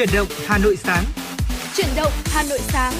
Chuyển động Hà Nội sáng. Chuyển động Hà Nội sáng.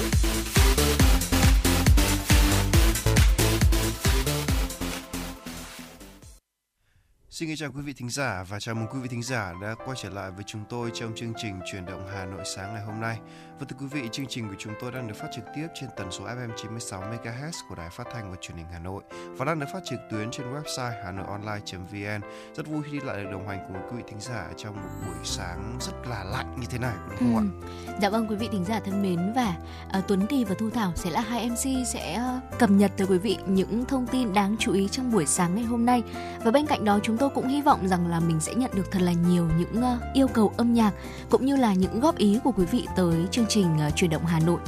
Xin kính chào quý vị thính giả và chào mừng quý vị thính giả đã quay trở lại với chúng tôi trong chương trình Chuyển động Hà Nội sáng ngày hôm nay. Và thưa quý vị, chương trình của chúng tôi đang được phát trực tiếp trên tần số FM 96 MHz của Đài Phát thanh và Truyền hình Hà Nội và đang được phát trực tuyến trên website hanoionline.vn. Rất vui khi đi lại được đồng hành cùng quý vị thính giả trong một buổi sáng rất là lạnh như thế này, đúng không ừ. ạ? Dạ vâng quý vị thính giả thân mến và uh, Tuấn Kỳ và Thu Thảo sẽ là hai MC sẽ uh, cập nhật tới quý vị những thông tin đáng chú ý trong buổi sáng ngày hôm nay. Và bên cạnh đó chúng tôi cũng hy vọng rằng là mình sẽ nhận được thật là nhiều những uh, yêu cầu âm nhạc cũng như là những góp ý của quý vị tới chương trình uh, chuyển động Hà Nội.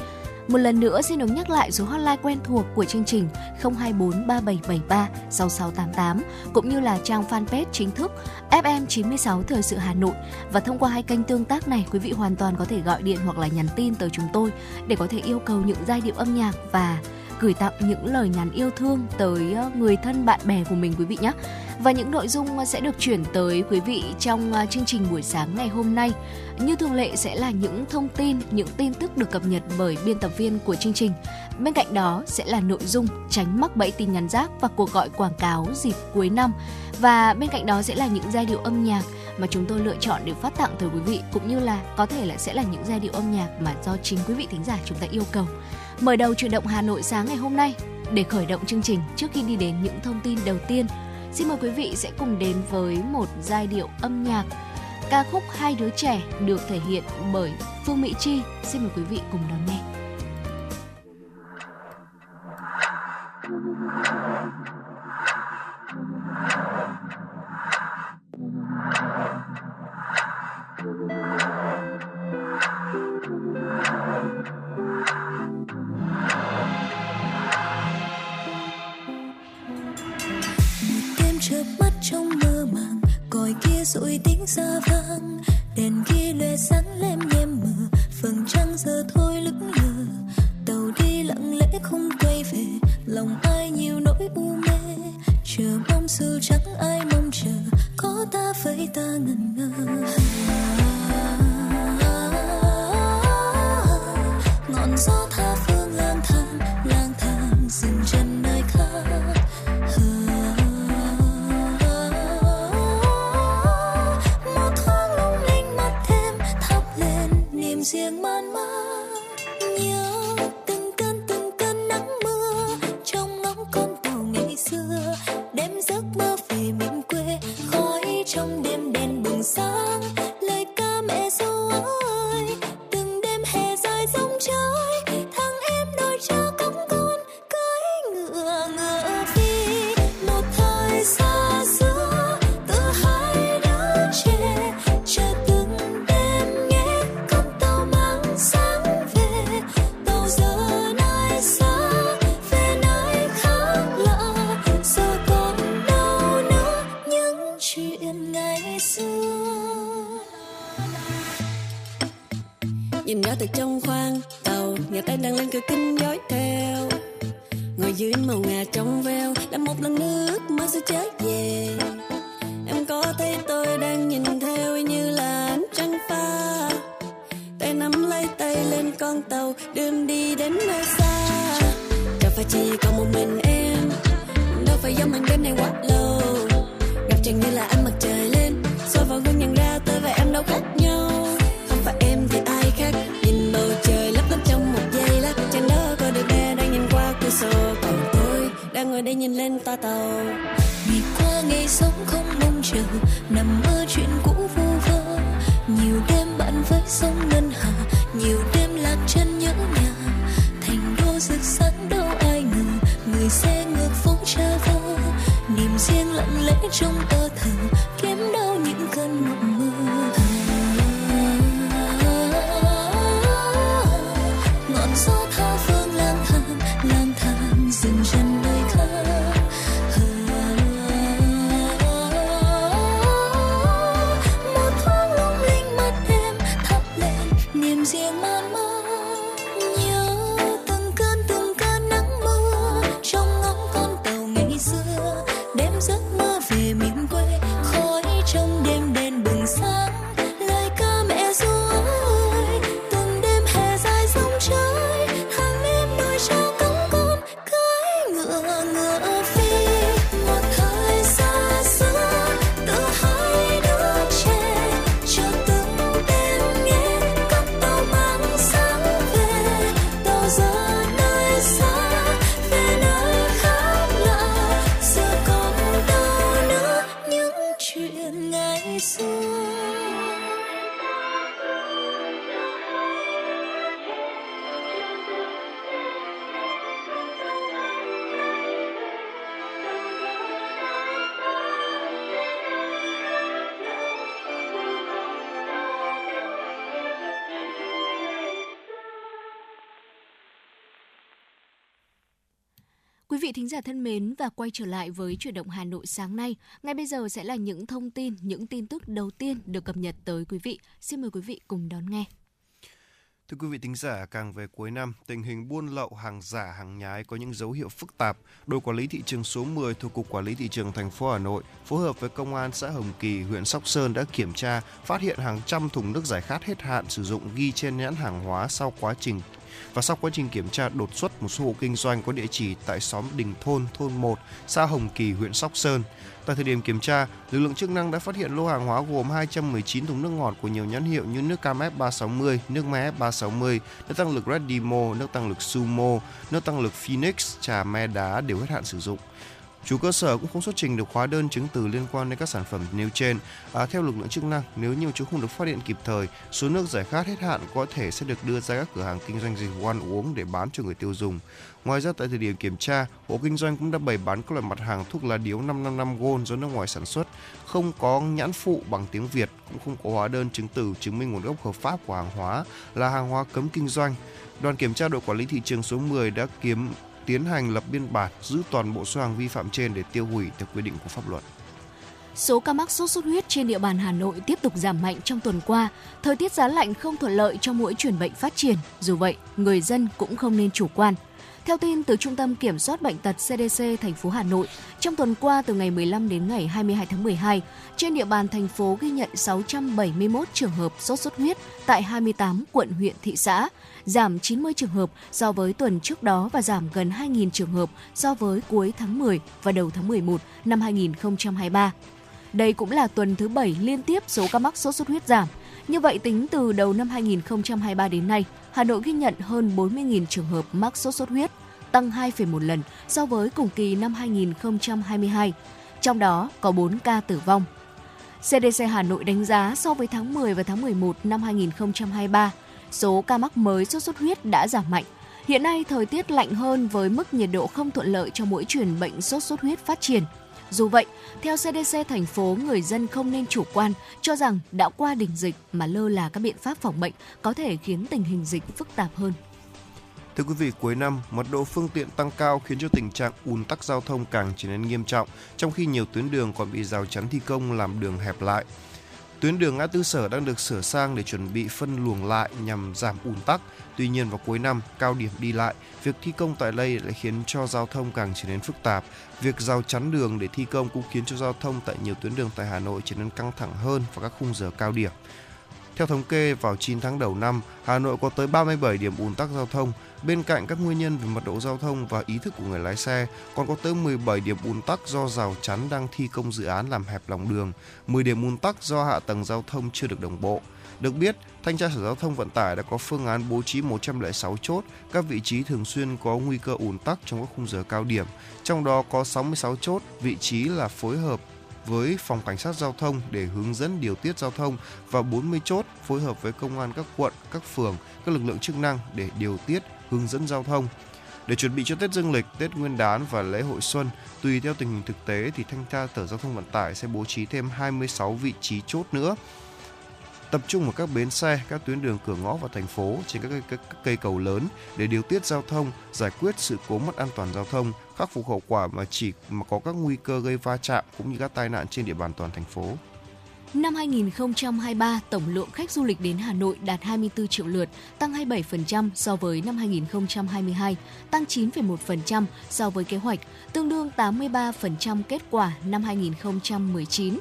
Một lần nữa xin được nhắc lại số hotline quen thuộc của chương trình 024 3773 6688 cũng như là trang fanpage chính thức FM 96 Thời sự Hà Nội và thông qua hai kênh tương tác này quý vị hoàn toàn có thể gọi điện hoặc là nhắn tin tới chúng tôi để có thể yêu cầu những giai điệu âm nhạc và gửi tặng những lời nhắn yêu thương tới ờ, người thân bạn bè của mình quý vị nhé. Và những nội dung ờ, sẽ được chuyển tới quý vị trong ờ, chương trình buổi sáng ngày hôm nay. Như thường lệ sẽ là những thông tin, những tin tức được cập nhật bởi biên tập viên của chương trình. Bên cạnh đó sẽ là nội dung tránh mắc bẫy tin nhắn rác và cuộc gọi quảng cáo dịp cuối năm. Và bên cạnh đó sẽ là những giai điệu âm nhạc mà chúng tôi lựa chọn để phát tặng tới quý vị cũng như là có thể là sẽ là những giai điệu âm nhạc mà do chính quý vị thính giả chúng ta yêu cầu. Mở đầu chuyển động Hà Nội sáng ngày hôm nay để khởi động chương trình trước khi đi đến những thông tin đầu tiên. Xin mời quý vị sẽ cùng đến với một giai điệu âm nhạc, ca khúc Hai đứa trẻ được thể hiện bởi Phương Mỹ Chi. Xin mời quý vị cùng đón nghe. Vị thính giả thân mến và quay trở lại với chuyển động Hà Nội sáng nay. Ngay bây giờ sẽ là những thông tin, những tin tức đầu tiên được cập nhật tới quý vị. Xin mời quý vị cùng đón nghe. Thưa quý vị thính giả, càng về cuối năm, tình hình buôn lậu hàng giả, hàng nhái có những dấu hiệu phức tạp. Đội quản lý thị trường số 10 thuộc Cục Quản lý Thị trường thành phố Hà Nội phối hợp với Công an xã Hồng Kỳ, huyện Sóc Sơn đã kiểm tra, phát hiện hàng trăm thùng nước giải khát hết hạn sử dụng ghi trên nhãn hàng hóa sau quá trình và sau quá trình kiểm tra đột xuất một số hộ kinh doanh có địa chỉ tại xóm Đình Thôn, thôn 1, xã Hồng Kỳ, huyện Sóc Sơn. Tại thời điểm kiểm tra, lực lượng chức năng đã phát hiện lô hàng hóa gồm 219 thùng nước ngọt của nhiều nhãn hiệu như nước cam F360, nước me F360, nước tăng lực Red Demo, nước tăng lực Sumo, nước tăng lực Phoenix, trà me đá đều hết hạn sử dụng. Chủ cơ sở cũng không xuất trình được hóa đơn chứng từ liên quan đến các sản phẩm nêu trên. À, theo lực lượng chức năng, nếu nhiều chú không được phát hiện kịp thời, số nước giải khát hết hạn có thể sẽ được đưa ra các cửa hàng kinh doanh dịch vụ ăn uống để bán cho người tiêu dùng. Ngoài ra tại thời điểm kiểm tra, hộ kinh doanh cũng đã bày bán các loại mặt hàng thuốc lá điếu 555 Gold do nước ngoài sản xuất, không có nhãn phụ bằng tiếng Việt, cũng không có hóa đơn chứng từ chứng minh nguồn gốc hợp pháp của hàng hóa, là hàng hóa cấm kinh doanh. Đoàn kiểm tra đội quản lý thị trường số 10 đã kiếm tiến hành lập biên bản giữ toàn bộ số hàng vi phạm trên để tiêu hủy theo quy định của pháp luật. Số ca mắc sốt xuất huyết trên địa bàn Hà Nội tiếp tục giảm mạnh trong tuần qua. Thời tiết giá lạnh không thuận lợi cho mỗi chuyển bệnh phát triển. Dù vậy, người dân cũng không nên chủ quan. Theo tin từ Trung tâm Kiểm soát Bệnh tật CDC thành phố Hà Nội, trong tuần qua từ ngày 15 đến ngày 22 tháng 12, trên địa bàn thành phố ghi nhận 671 trường hợp sốt xuất huyết tại 28 quận huyện thị xã, giảm 90 trường hợp so với tuần trước đó và giảm gần 2.000 trường hợp so với cuối tháng 10 và đầu tháng 11 năm 2023. Đây cũng là tuần thứ 7 liên tiếp số ca mắc sốt xuất huyết giảm. Như vậy tính từ đầu năm 2023 đến nay, Hà Nội ghi nhận hơn 40.000 trường hợp mắc sốt xuất huyết, tăng 2,1 lần so với cùng kỳ năm 2022. Trong đó có 4 ca tử vong. CDC Hà Nội đánh giá so với tháng 10 và tháng 11 năm 2023, số ca mắc mới sốt xuất huyết đã giảm mạnh. Hiện nay thời tiết lạnh hơn với mức nhiệt độ không thuận lợi cho mỗi truyền bệnh sốt xuất huyết phát triển. Dù vậy, theo CDC thành phố, người dân không nên chủ quan cho rằng đã qua đỉnh dịch mà lơ là các biện pháp phòng bệnh có thể khiến tình hình dịch phức tạp hơn. Thưa quý vị, cuối năm, mật độ phương tiện tăng cao khiến cho tình trạng ùn tắc giao thông càng trở nên nghiêm trọng, trong khi nhiều tuyến đường còn bị rào chắn thi công làm đường hẹp lại. Tuyến đường ngã tư sở đang được sửa sang để chuẩn bị phân luồng lại nhằm giảm ùn tắc. Tuy nhiên vào cuối năm, cao điểm đi lại, việc thi công tại đây lại khiến cho giao thông càng trở nên phức tạp. Việc rào chắn đường để thi công cũng khiến cho giao thông tại nhiều tuyến đường tại Hà Nội trở nên căng thẳng hơn vào các khung giờ cao điểm. Theo thống kê, vào 9 tháng đầu năm, Hà Nội có tới 37 điểm ùn tắc giao thông. Bên cạnh các nguyên nhân về mật độ giao thông và ý thức của người lái xe, còn có tới 17 điểm ùn tắc do rào chắn đang thi công dự án làm hẹp lòng đường, 10 điểm ùn tắc do hạ tầng giao thông chưa được đồng bộ. Được biết, Thanh tra Sở Giao thông Vận tải đã có phương án bố trí 106 chốt, các vị trí thường xuyên có nguy cơ ùn tắc trong các khung giờ cao điểm. Trong đó có 66 chốt vị trí là phối hợp với phòng cảnh sát giao thông để hướng dẫn điều tiết giao thông và 40 chốt phối hợp với công an các quận, các phường, các lực lượng chức năng để điều tiết, hướng dẫn giao thông. Để chuẩn bị cho Tết Dương lịch, Tết Nguyên đán và lễ hội xuân, tùy theo tình hình thực tế thì Thanh tra Sở Giao thông Vận tải sẽ bố trí thêm 26 vị trí chốt nữa tập trung vào các bến xe, các tuyến đường cửa ngõ vào thành phố trên các cây, các, các cây cầu lớn để điều tiết giao thông, giải quyết sự cố mất an toàn giao thông, khắc phục hậu quả mà chỉ mà có các nguy cơ gây va chạm cũng như các tai nạn trên địa bàn toàn thành phố. Năm 2023, tổng lượng khách du lịch đến Hà Nội đạt 24 triệu lượt, tăng 27% so với năm 2022, tăng 9,1% so với kế hoạch, tương đương 83% kết quả năm 2019.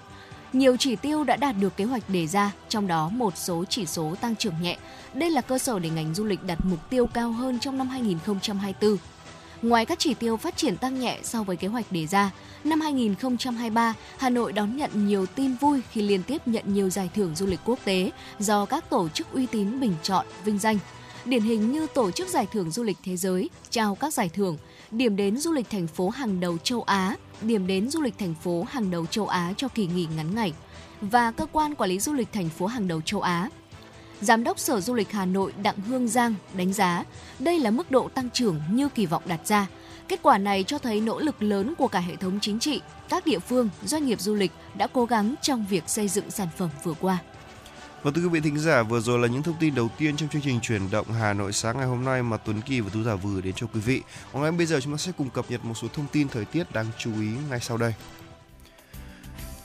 Nhiều chỉ tiêu đã đạt được kế hoạch đề ra, trong đó một số chỉ số tăng trưởng nhẹ. Đây là cơ sở để ngành du lịch đặt mục tiêu cao hơn trong năm 2024. Ngoài các chỉ tiêu phát triển tăng nhẹ so với kế hoạch đề ra, năm 2023, Hà Nội đón nhận nhiều tin vui khi liên tiếp nhận nhiều giải thưởng du lịch quốc tế do các tổ chức uy tín bình chọn, vinh danh. Điển hình như tổ chức giải thưởng du lịch thế giới trao các giải thưởng điểm đến du lịch thành phố hàng đầu châu Á, điểm đến du lịch thành phố hàng đầu châu Á cho kỳ nghỉ ngắn ngày và cơ quan quản lý du lịch thành phố hàng đầu châu Á. Giám đốc Sở Du lịch Hà Nội Đặng Hương Giang đánh giá đây là mức độ tăng trưởng như kỳ vọng đặt ra. Kết quả này cho thấy nỗ lực lớn của cả hệ thống chính trị, các địa phương, doanh nghiệp du lịch đã cố gắng trong việc xây dựng sản phẩm vừa qua. Và thưa quý vị thính giả, vừa rồi là những thông tin đầu tiên trong chương trình chuyển động Hà Nội sáng ngày hôm nay mà Tuấn Kỳ và Tú Giả vừa đến cho quý vị. Còn ngay bây giờ chúng ta sẽ cùng cập nhật một số thông tin thời tiết đáng chú ý ngay sau đây.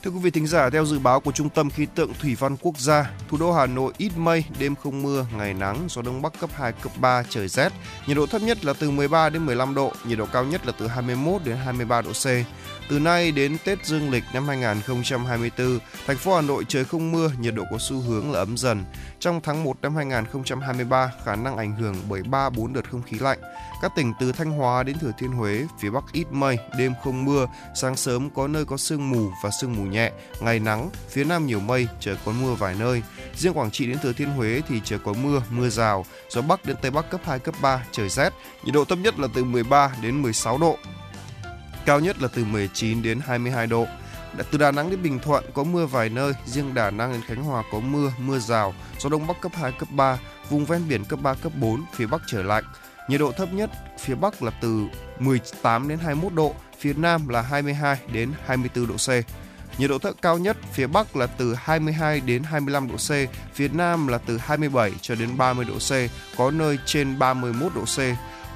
Thưa quý vị thính giả, theo dự báo của Trung tâm Khí tượng Thủy văn Quốc gia, thủ đô Hà Nội ít mây, đêm không mưa, ngày nắng, gió đông bắc cấp 2, cấp 3, trời rét. Nhiệt độ thấp nhất là từ 13 đến 15 độ, nhiệt độ cao nhất là từ 21 đến 23 độ C. Từ nay đến Tết Dương lịch năm 2024, thành phố Hà Nội trời không mưa, nhiệt độ có xu hướng là ấm dần. Trong tháng 1 năm 2023, khả năng ảnh hưởng bởi 3-4 đợt không khí lạnh. Các tỉnh từ Thanh Hóa đến Thừa Thiên Huế, phía Bắc ít mây, đêm không mưa, sáng sớm có nơi có sương mù và sương mù nhẹ, ngày nắng, phía Nam nhiều mây, trời có mưa vài nơi. Riêng Quảng Trị đến Thừa Thiên Huế thì trời có mưa, mưa rào, gió Bắc đến Tây Bắc cấp 2, cấp 3, trời rét, nhiệt độ thấp nhất là từ 13 đến 16 độ, cao nhất là từ 19 đến 22 độ. Từ Đà Nẵng đến Bình Thuận có mưa vài nơi, riêng Đà Nẵng đến Khánh Hòa có mưa, mưa rào, gió đông bắc cấp 2, cấp 3, vùng ven biển cấp 3, cấp 4, phía Bắc trở lạnh. Nhiệt độ thấp nhất phía Bắc là từ 18 đến 21 độ, phía Nam là 22 đến 24 độ C. Nhiệt độ thấp cao nhất phía Bắc là từ 22 đến 25 độ C, phía Nam là từ 27 cho đến 30 độ C, có nơi trên 31 độ C.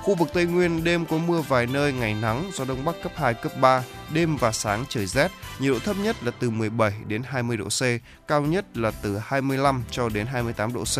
Khu vực Tây Nguyên đêm có mưa vài nơi, ngày nắng, gió đông bắc cấp 2, cấp 3, đêm và sáng trời rét, nhiệt độ thấp nhất là từ 17 đến 20 độ C, cao nhất là từ 25 cho đến 28 độ C.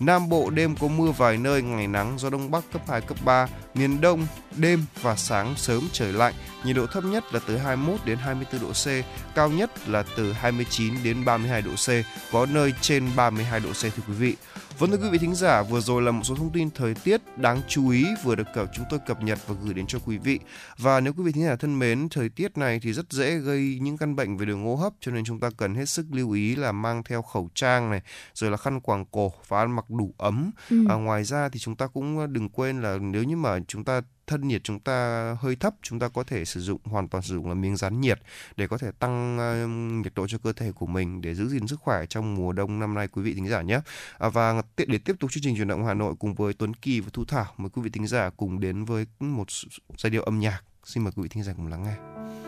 Nam Bộ đêm có mưa vài nơi, ngày nắng, gió đông bắc cấp 2, cấp 3. Miền Đông đêm và sáng sớm trời lạnh, nhiệt độ thấp nhất là từ 21 đến 24 độ C, cao nhất là từ 29 đến 32 độ C, có nơi trên 32 độ C thưa quý vị. Vâng thưa quý vị thính giả, vừa rồi là một số thông tin thời tiết đáng chú ý vừa được chúng tôi cập nhật và gửi đến cho quý vị. Và nếu quý vị thính giả thân mến, thời tiết này thì rất dễ gây những căn bệnh về đường hô hấp cho nên chúng ta cần hết sức lưu ý là mang theo khẩu trang này, rồi là khăn quàng cổ và ăn mặc đủ ấm. Ừ. À, ngoài ra thì chúng ta cũng đừng quên là nếu như mà chúng ta thân nhiệt chúng ta hơi thấp chúng ta có thể sử dụng hoàn toàn sử dụng là miếng rán nhiệt để có thể tăng uh, nhiệt độ cho cơ thể của mình để giữ gìn sức khỏe trong mùa đông năm nay quý vị thính giả nhé. À, và để tiếp tục chương trình chuyển động Hà Nội cùng với Tuấn Kỳ và Thu Thảo mời quý vị thính giả cùng đến với một giai điệu âm nhạc. Xin mời quý vị thính giả cùng lắng nghe.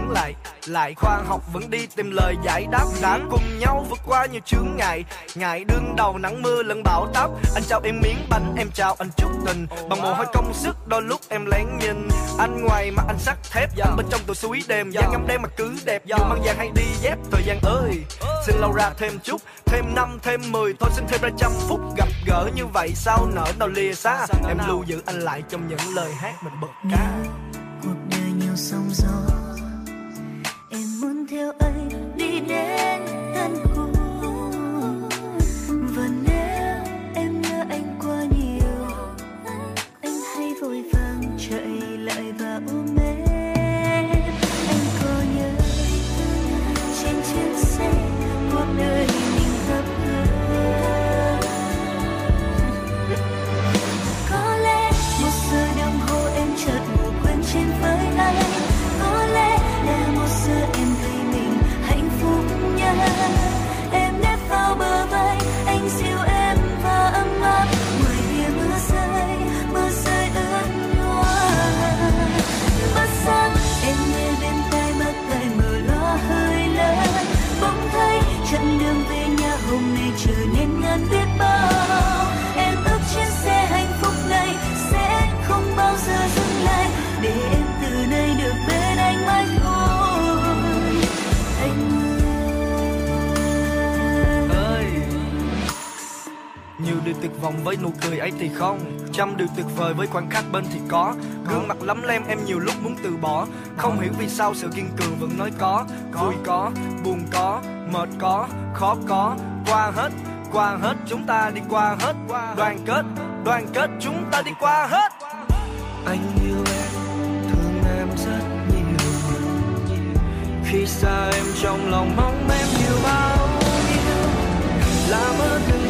Đứng lại. Lại khoa học vẫn đi tìm lời giải đáp. Đã cùng nhau vượt qua nhiều chướng ngại. Ngại đương đầu nắng mưa lẫn bão táp. Anh chào em miếng bánh em chào anh chút tình. Bằng mồ hôi công sức đôi lúc em lén nhìn. Anh ngoài mà anh sắt thép anh bên trong tôi suối đêm. Da ngâm đen mà cứ đẹp. Dù mang vàng hay đi dép thời gian ơi. Xin lâu ra thêm chút thêm năm thêm mười. Thôi xin thêm ra trăm phút gặp gỡ như vậy. Sao nở nào lìa xa? Em lưu giữ anh lại trong những lời hát mình bật ca. Cuộc đời nhiều sóng gió em muốn bao em ước chuyến xe hạnh phúc này sẽ không bao giờ dừng lại. Để em từ nay được bên anh mãi thôi. Anh ơi. Nhiều điều tuyệt vọng với nụ cười ấy thì không. Trăm điều tuyệt vời với khoảnh khắc bên thì có. Gương mặt lắm lem em nhiều lúc muốn từ bỏ. Không hiểu vì sao sự kiên cường vẫn nói có. Vui có, buồn có, mệt có, khó có. Qua hết qua hết, chúng ta đi qua hết. Đoàn kết đoàn kết chúng ta đi qua hết. Anh yêu em, thương em rất nhiều. Khi xa em trong lòng mong em nhiều bao nhiêu. Làm ơn đừng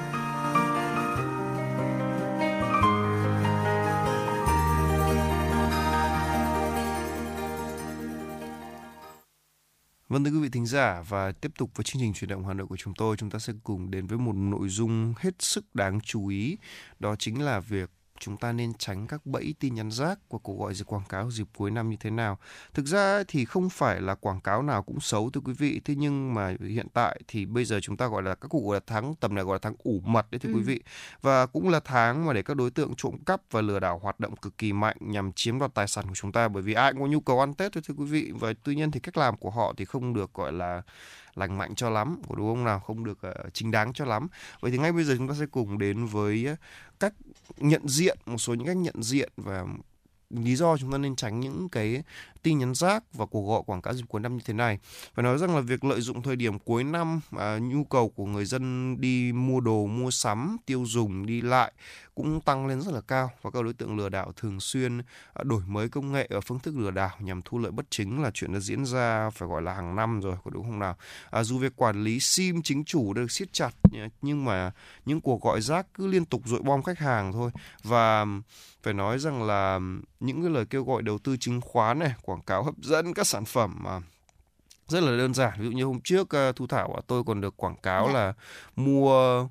Vâng thưa quý vị thính giả và tiếp tục với chương trình chuyển động Hà Nội của chúng tôi, chúng ta sẽ cùng đến với một nội dung hết sức đáng chú ý, đó chính là việc chúng ta nên tránh các bẫy tin nhắn rác và cuộc gọi dịp quảng cáo dịp cuối năm như thế nào. Thực ra thì không phải là quảng cáo nào cũng xấu thưa quý vị, thế nhưng mà hiện tại thì bây giờ chúng ta gọi là các cuộc gọi là tháng tầm này gọi là tháng ủ mật đấy thưa quý vị. Và cũng là tháng mà để các đối tượng trộm cắp và lừa đảo hoạt động cực kỳ mạnh nhằm chiếm đoạt tài sản của chúng ta. Bởi vì ai cũng có nhu cầu ăn Tết thôi thưa quý vị. Và tuy nhiên thì cách làm của họ thì không được gọi là lành mạnh cho lắm của đúng không nào? Không được uh, chính đáng cho lắm. Vậy thì ngay bây giờ chúng ta sẽ cùng đến với uh, cách nhận diện, một số những cách nhận diện và lý do chúng ta nên tránh những cái tin nhắn rác và cuộc gọi quảng cáo dịp cuối năm như thế này. Phải nói rằng là việc lợi dụng thời điểm cuối năm à, nhu cầu của người dân đi mua đồ, mua sắm, tiêu dùng, đi lại cũng tăng lên rất là cao và các đối tượng lừa đảo thường xuyên à, đổi mới công nghệ ở phương thức lừa đảo nhằm thu lợi bất chính là chuyện đã diễn ra phải gọi là hàng năm rồi có đúng không nào à, dù việc quản lý sim chính chủ được siết chặt à, nhưng mà những cuộc gọi rác cứ liên tục dội bom khách hàng thôi và phải nói rằng là những cái lời kêu gọi đầu tư chứng khoán này quảng cáo hấp dẫn các sản phẩm mà rất là đơn giản ví dụ như hôm trước uh, thu thảo tôi còn được quảng cáo dạ. là mua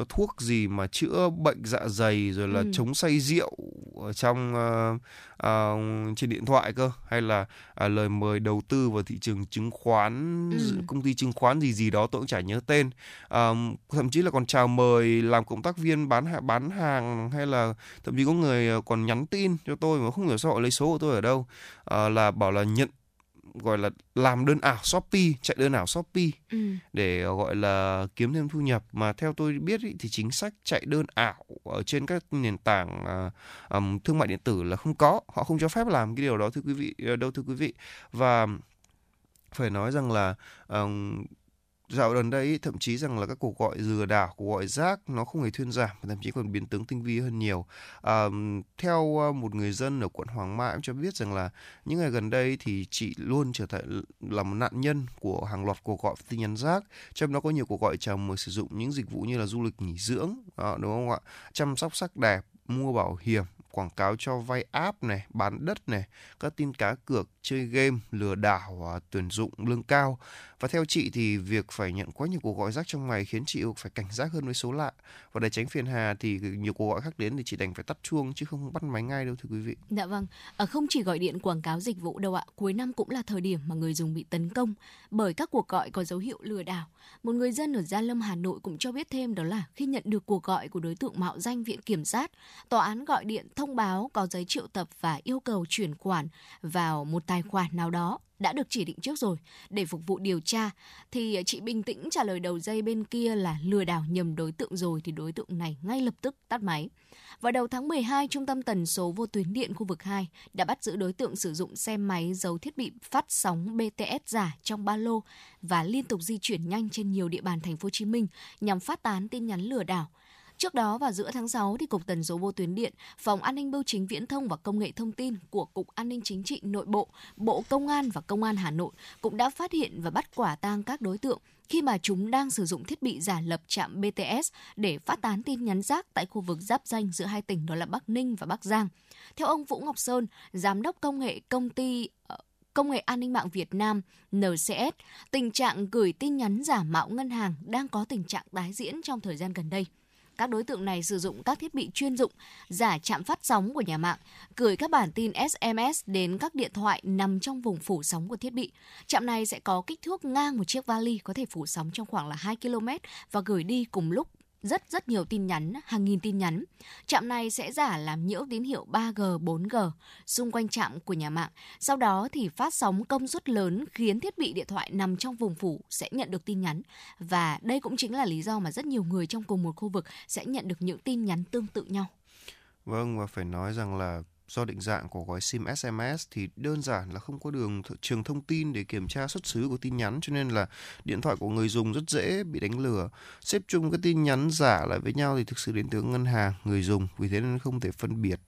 uh, thuốc gì mà chữa bệnh dạ dày rồi là ừ. chống say rượu ở trong uh, uh, trên điện thoại cơ hay là uh, lời mời đầu tư vào thị trường chứng khoán ừ. công ty chứng khoán gì gì đó tôi cũng chả nhớ tên uh, thậm chí là còn chào mời làm cộng tác viên bán bán hàng hay là thậm chí có người còn nhắn tin cho tôi mà không hiểu sao họ lấy số của tôi ở đâu uh, là bảo là nhận gọi là làm đơn ảo Shopee, chạy đơn ảo Shopee ừ. để gọi là kiếm thêm thu nhập. Mà theo tôi biết ý, thì chính sách chạy đơn ảo ở trên các nền tảng uh, um, thương mại điện tử là không có, họ không cho phép làm cái điều đó thưa quý vị ờ, đâu thưa quý vị. Và phải nói rằng là um, dạo gần đây thậm chí rằng là các cuộc gọi lừa đảo, cuộc gọi rác nó không hề thuyên giảm thậm chí còn biến tướng tinh vi hơn nhiều. À, theo ờ, một người dân ở quận Hoàng Mai cũng cho biết rằng là những ngày gần đây thì chị luôn trở thành là một nạn nhân của hàng loạt cuộc gọi tin nhắn rác, trong đó có nhiều cuộc gọi chào mời sử dụng những dịch vụ như là du lịch nghỉ dưỡng, à, đúng không ạ? Chăm sóc sắc đẹp, mua bảo hiểm quảng cáo cho vay app này, bán đất này, các tin cá cược, chơi game, lừa đảo, à, tuyển dụng lương cao. Và theo chị thì việc phải nhận quá nhiều cuộc gọi rác trong ngày khiến chị phải cảnh giác hơn với số lạ. Và để tránh phiền hà thì nhiều cuộc gọi khác đến thì chị đành phải tắt chuông chứ không bắt máy ngay đâu thưa quý vị. Dạ vâng, à, không chỉ gọi điện quảng cáo dịch vụ đâu ạ. Cuối năm cũng là thời điểm mà người dùng bị tấn công bởi các cuộc gọi có dấu hiệu lừa đảo. Một người dân ở Gia Lâm, Hà Nội cũng cho biết thêm đó là khi nhận được cuộc gọi của đối tượng mạo danh viện kiểm sát, tòa án gọi điện thông báo có giấy triệu tập và yêu cầu chuyển khoản vào một tài khoản nào đó đã được chỉ định trước rồi để phục vụ điều tra thì chị bình tĩnh trả lời đầu dây bên kia là lừa đảo nhầm đối tượng rồi thì đối tượng này ngay lập tức tắt máy. Vào đầu tháng 12, Trung tâm Tần số Vô tuyến điện khu vực 2 đã bắt giữ đối tượng sử dụng xe máy giấu thiết bị phát sóng BTS giả trong ba lô và liên tục di chuyển nhanh trên nhiều địa bàn thành phố Hồ Chí Minh nhằm phát tán tin nhắn lừa đảo. Trước đó vào giữa tháng 6 thì Cục Tần số vô tuyến điện, Phòng An ninh Bưu chính Viễn thông và Công nghệ thông tin của Cục An ninh Chính trị Nội bộ, Bộ Công an và Công an Hà Nội cũng đã phát hiện và bắt quả tang các đối tượng khi mà chúng đang sử dụng thiết bị giả lập trạm BTS để phát tán tin nhắn rác tại khu vực giáp danh giữa hai tỉnh đó là Bắc Ninh và Bắc Giang. Theo ông Vũ Ngọc Sơn, giám đốc công nghệ công ty ờ, Công nghệ An ninh mạng Việt Nam NCS, tình trạng gửi tin nhắn giả mạo ngân hàng đang có tình trạng tái diễn trong thời gian gần đây các đối tượng này sử dụng các thiết bị chuyên dụng giả chạm phát sóng của nhà mạng, gửi các bản tin SMS đến các điện thoại nằm trong vùng phủ sóng của thiết bị. Trạm này sẽ có kích thước ngang một chiếc vali có thể phủ sóng trong khoảng là 2 km và gửi đi cùng lúc rất rất nhiều tin nhắn, hàng nghìn tin nhắn. Trạm này sẽ giả làm nhiễu tín hiệu 3G, 4G xung quanh trạm của nhà mạng. Sau đó thì phát sóng công suất lớn khiến thiết bị điện thoại nằm trong vùng phủ sẽ nhận được tin nhắn. Và đây cũng chính là lý do mà rất nhiều người trong cùng một khu vực sẽ nhận được những tin nhắn tương tự nhau. Vâng và phải nói rằng là do định dạng của gói SIM SMS thì đơn giản là không có đường trường thông tin để kiểm tra xuất xứ của tin nhắn cho nên là điện thoại của người dùng rất dễ bị đánh lừa. Xếp chung các tin nhắn giả lại với nhau thì thực sự đến từ ngân hàng người dùng vì thế nên không thể phân biệt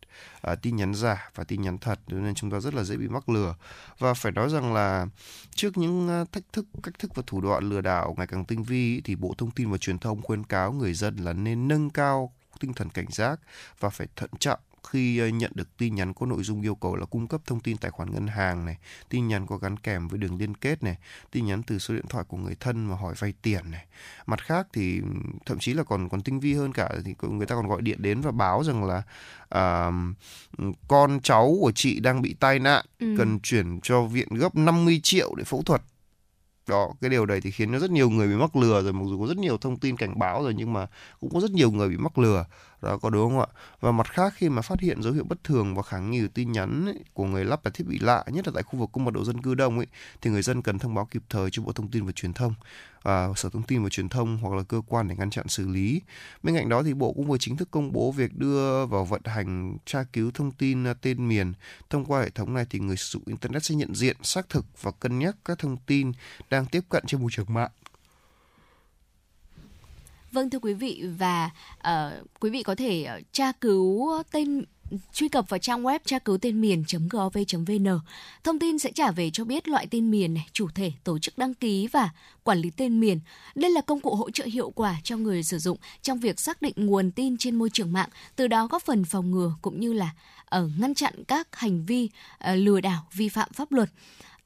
uh, tin nhắn giả và tin nhắn thật nên chúng ta rất là dễ bị mắc lừa. Và phải nói rằng là trước những uh, thách thức, cách thức và thủ đoạn lừa đảo ngày càng tinh vi thì Bộ Thông tin và Truyền thông khuyến cáo người dân là nên nâng cao tinh thần cảnh giác và phải thận trọng khi ờ, nhận được tin nhắn có nội dung yêu cầu là cung cấp thông tin tài khoản ngân hàng này, tin nhắn có gắn kèm với đường liên kết này, tin nhắn từ số điện thoại của người thân mà hỏi vay tiền này. Mặt khác thì thậm chí là còn còn tinh vi hơn cả thì người ta còn gọi điện đến và báo rằng là à, con cháu của chị đang bị tai nạn ừ. cần chuyển cho viện gấp 50 triệu để phẫu thuật đó cái điều này thì khiến cho rất nhiều người bị mắc lừa rồi mặc dù có rất nhiều thông tin cảnh báo rồi nhưng mà cũng có rất nhiều người bị mắc lừa đó có đúng không ạ? Và mặt khác khi mà phát hiện dấu hiệu bất thường và kháng nghi tin nhắn ấy, của người lắp đặt thiết bị lạ nhất là tại khu vực có mật độ dân cư đông ấy thì người dân cần thông báo kịp thời cho bộ thông tin và truyền thông à, sở thông tin và truyền thông hoặc là cơ quan để ngăn chặn xử lý. Bên cạnh đó thì bộ cũng vừa chính thức công bố việc đưa vào vận hành tra cứu thông tin à, tên miền. Thông qua hệ thống này thì người sử dụng internet sẽ nhận diện xác thực và cân nhắc các thông tin đang tiếp cận trên môi trường mạng. Vâng thưa quý vị và uh, quý vị có thể uh, tra cứu tên truy cập vào trang web tra cứu tên miền.gov.vn. Thông tin sẽ trả về cho biết loại tên miền này, chủ thể, tổ chức đăng ký và quản lý tên miền. Đây là công cụ hỗ trợ hiệu quả cho người sử dụng trong việc xác định nguồn tin trên môi trường mạng, từ đó góp phần phòng ngừa cũng như là ở ngăn chặn các hành vi uh, lừa đảo vi phạm pháp luật.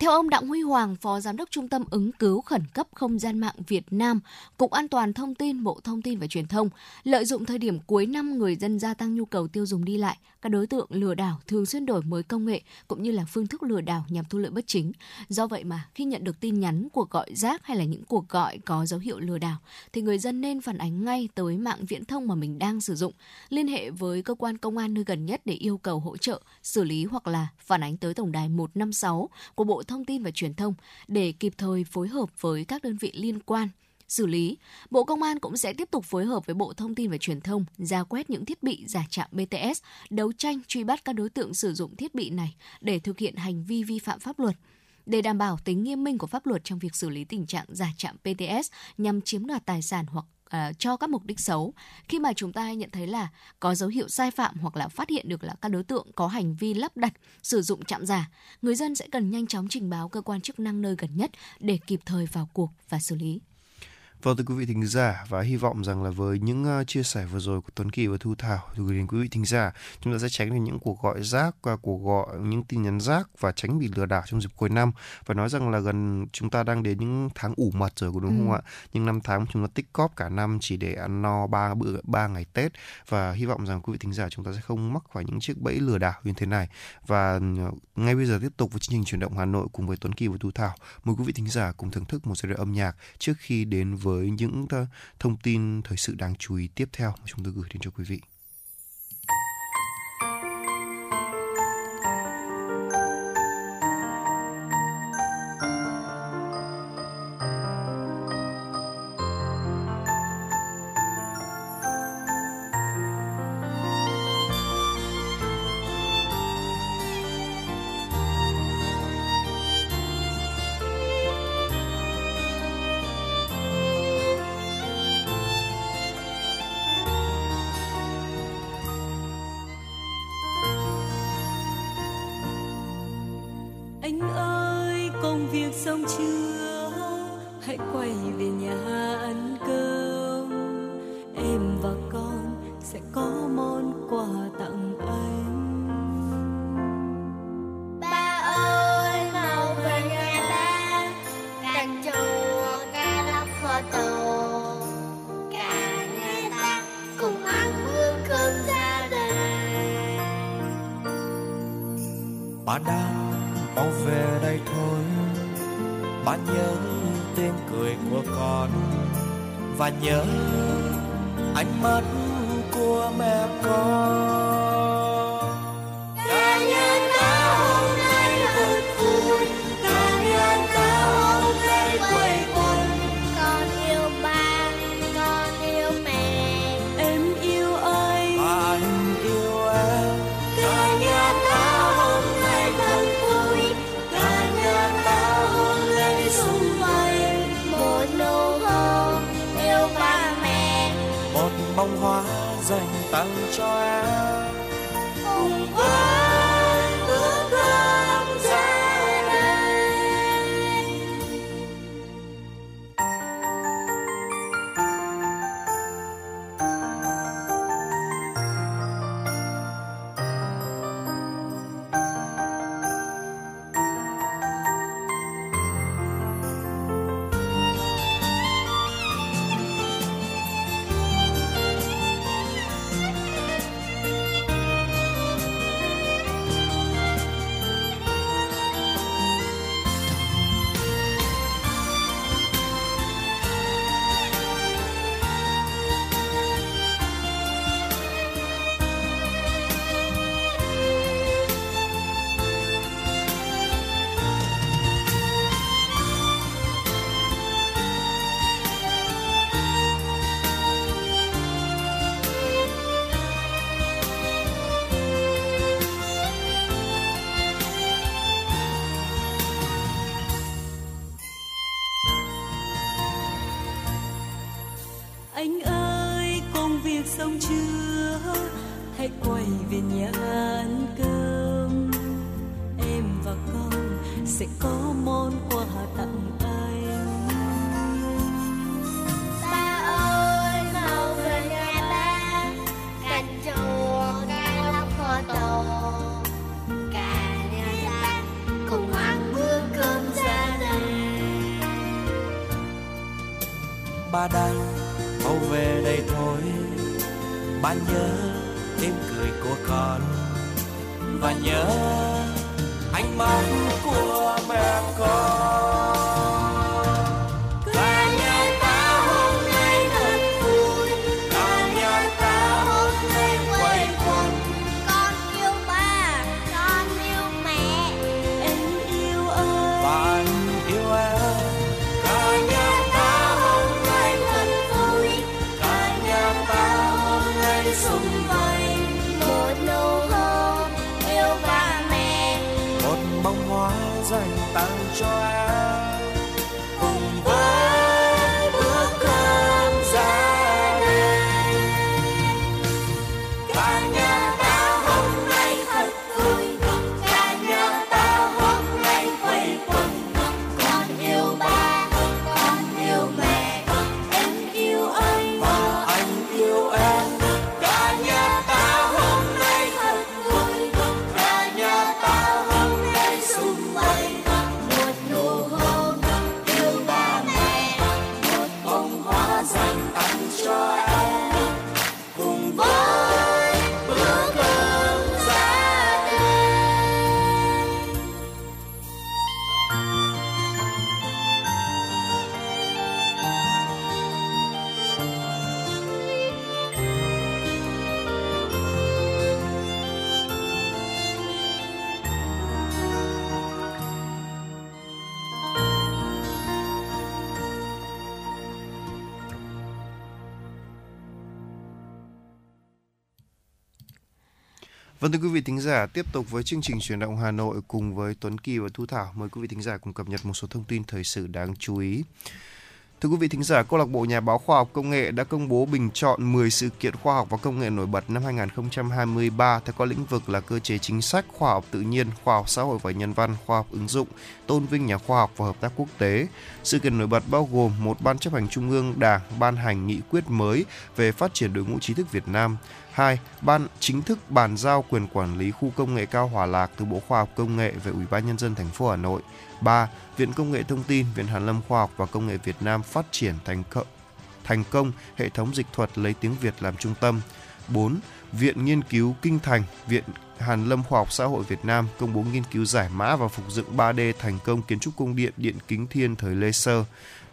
Theo ông Đặng Huy Hoàng, Phó Giám đốc Trung tâm ứng cứu khẩn cấp không gian mạng Việt Nam, Cục An toàn Thông tin Bộ Thông tin và Truyền thông, lợi dụng thời điểm cuối năm người dân gia tăng nhu cầu tiêu dùng đi lại, các đối tượng lừa đảo thường xuyên đổi mới công nghệ cũng như là phương thức lừa đảo nhằm thu lợi bất chính. Do vậy mà khi nhận được tin nhắn, cuộc gọi rác hay là những cuộc gọi có dấu hiệu lừa đảo thì người dân nên phản ánh ngay tới mạng viễn thông mà mình đang sử dụng, liên hệ với cơ quan công an nơi gần nhất để yêu cầu hỗ trợ, xử lý hoặc là phản ánh tới tổng đài 156 của Bộ Thông Thông tin và Truyền thông để kịp thời phối hợp với các đơn vị liên quan xử lý. Bộ Công an cũng sẽ tiếp tục phối hợp với Bộ Thông tin và Truyền thông ra quét những thiết bị giả trạm BTS, đấu tranh truy bắt các đối tượng sử dụng thiết bị này để thực hiện hành vi vi phạm pháp luật để đảm bảo tính nghiêm minh của pháp luật trong việc xử lý tình trạng giả trạm PTS nhằm chiếm đoạt tài sản hoặc uh, cho các mục đích xấu. Khi mà chúng ta nhận thấy là có dấu hiệu sai phạm hoặc là phát hiện được là các đối tượng có hành vi lắp đặt, sử dụng chạm giả, người dân sẽ cần nhanh chóng trình báo cơ quan chức năng nơi gần nhất để kịp thời vào cuộc và xử lý. Vâng thưa quý vị thính giả và hy vọng rằng là với những uh, chia sẻ vừa rồi của Tuấn Kỳ và Thu Thảo gửi đến quý vị thính giả, chúng ta sẽ tránh được những cuộc gọi rác và cuộc gọi những tin nhắn rác và tránh bị lừa đảo trong dịp cuối năm. Và nói rằng là gần chúng ta đang đến những tháng ủ mật rồi có đúng ừ. không ạ? Nhưng năm tháng chúng ta tích cóp cả năm chỉ để ăn no ba bữa ba ngày Tết và hy vọng rằng quý vị thính giả chúng ta sẽ không mắc phải những chiếc bẫy lừa đảo như thế này. Và ờ, ngay bây giờ tiếp tục với chương trình chuyển động Hà Nội cùng với Tuấn Kỳ và Thu Thảo. Mời quý vị thính giả cùng thưởng thức một giai đoạn âm nhạc trước khi đến với với những thông tin thời sự đáng chú ý tiếp theo mà chúng tôi gửi đến cho quý vị. Ba đang mau về đây thôi. Bạn nhớ tiếng cười của con, và nhớ ánh mắt của mẹ con. Vâng thưa quý vị thính giả, tiếp tục với chương trình truyền động Hà Nội cùng với Tuấn Kỳ và Thu Thảo. Mời quý vị thính giả cùng cập nhật một số thông tin thời sự đáng chú ý. Thưa quý vị thính giả, Câu lạc bộ Nhà báo Khoa học Công nghệ đã công bố bình chọn 10 sự kiện khoa học và công nghệ nổi bật năm 2023 theo các lĩnh vực là cơ chế chính sách, khoa học tự nhiên, khoa học xã hội và nhân văn, khoa học ứng dụng, tôn vinh nhà khoa học và hợp tác quốc tế. Sự kiện nổi bật bao gồm một ban chấp hành trung ương Đảng ban hành nghị quyết mới về phát triển đội ngũ trí thức Việt Nam, 2. Ban chính thức bàn giao quyền quản lý khu công nghệ cao Hòa Lạc từ Bộ Khoa học Công nghệ về Ủy ban nhân dân thành phố Hà Nội. 3. Viện Công nghệ Thông tin, Viện Hàn lâm Khoa học và Công nghệ Việt Nam phát triển thành công thành công hệ thống dịch thuật lấy tiếng Việt làm trung tâm. 4. Viện Nghiên cứu Kinh Thành, Viện Hàn lâm Khoa học Xã hội Việt Nam công bố nghiên cứu giải mã và phục dựng 3D thành công kiến trúc cung điện Điện Kính Thiên thời Lê Sơ.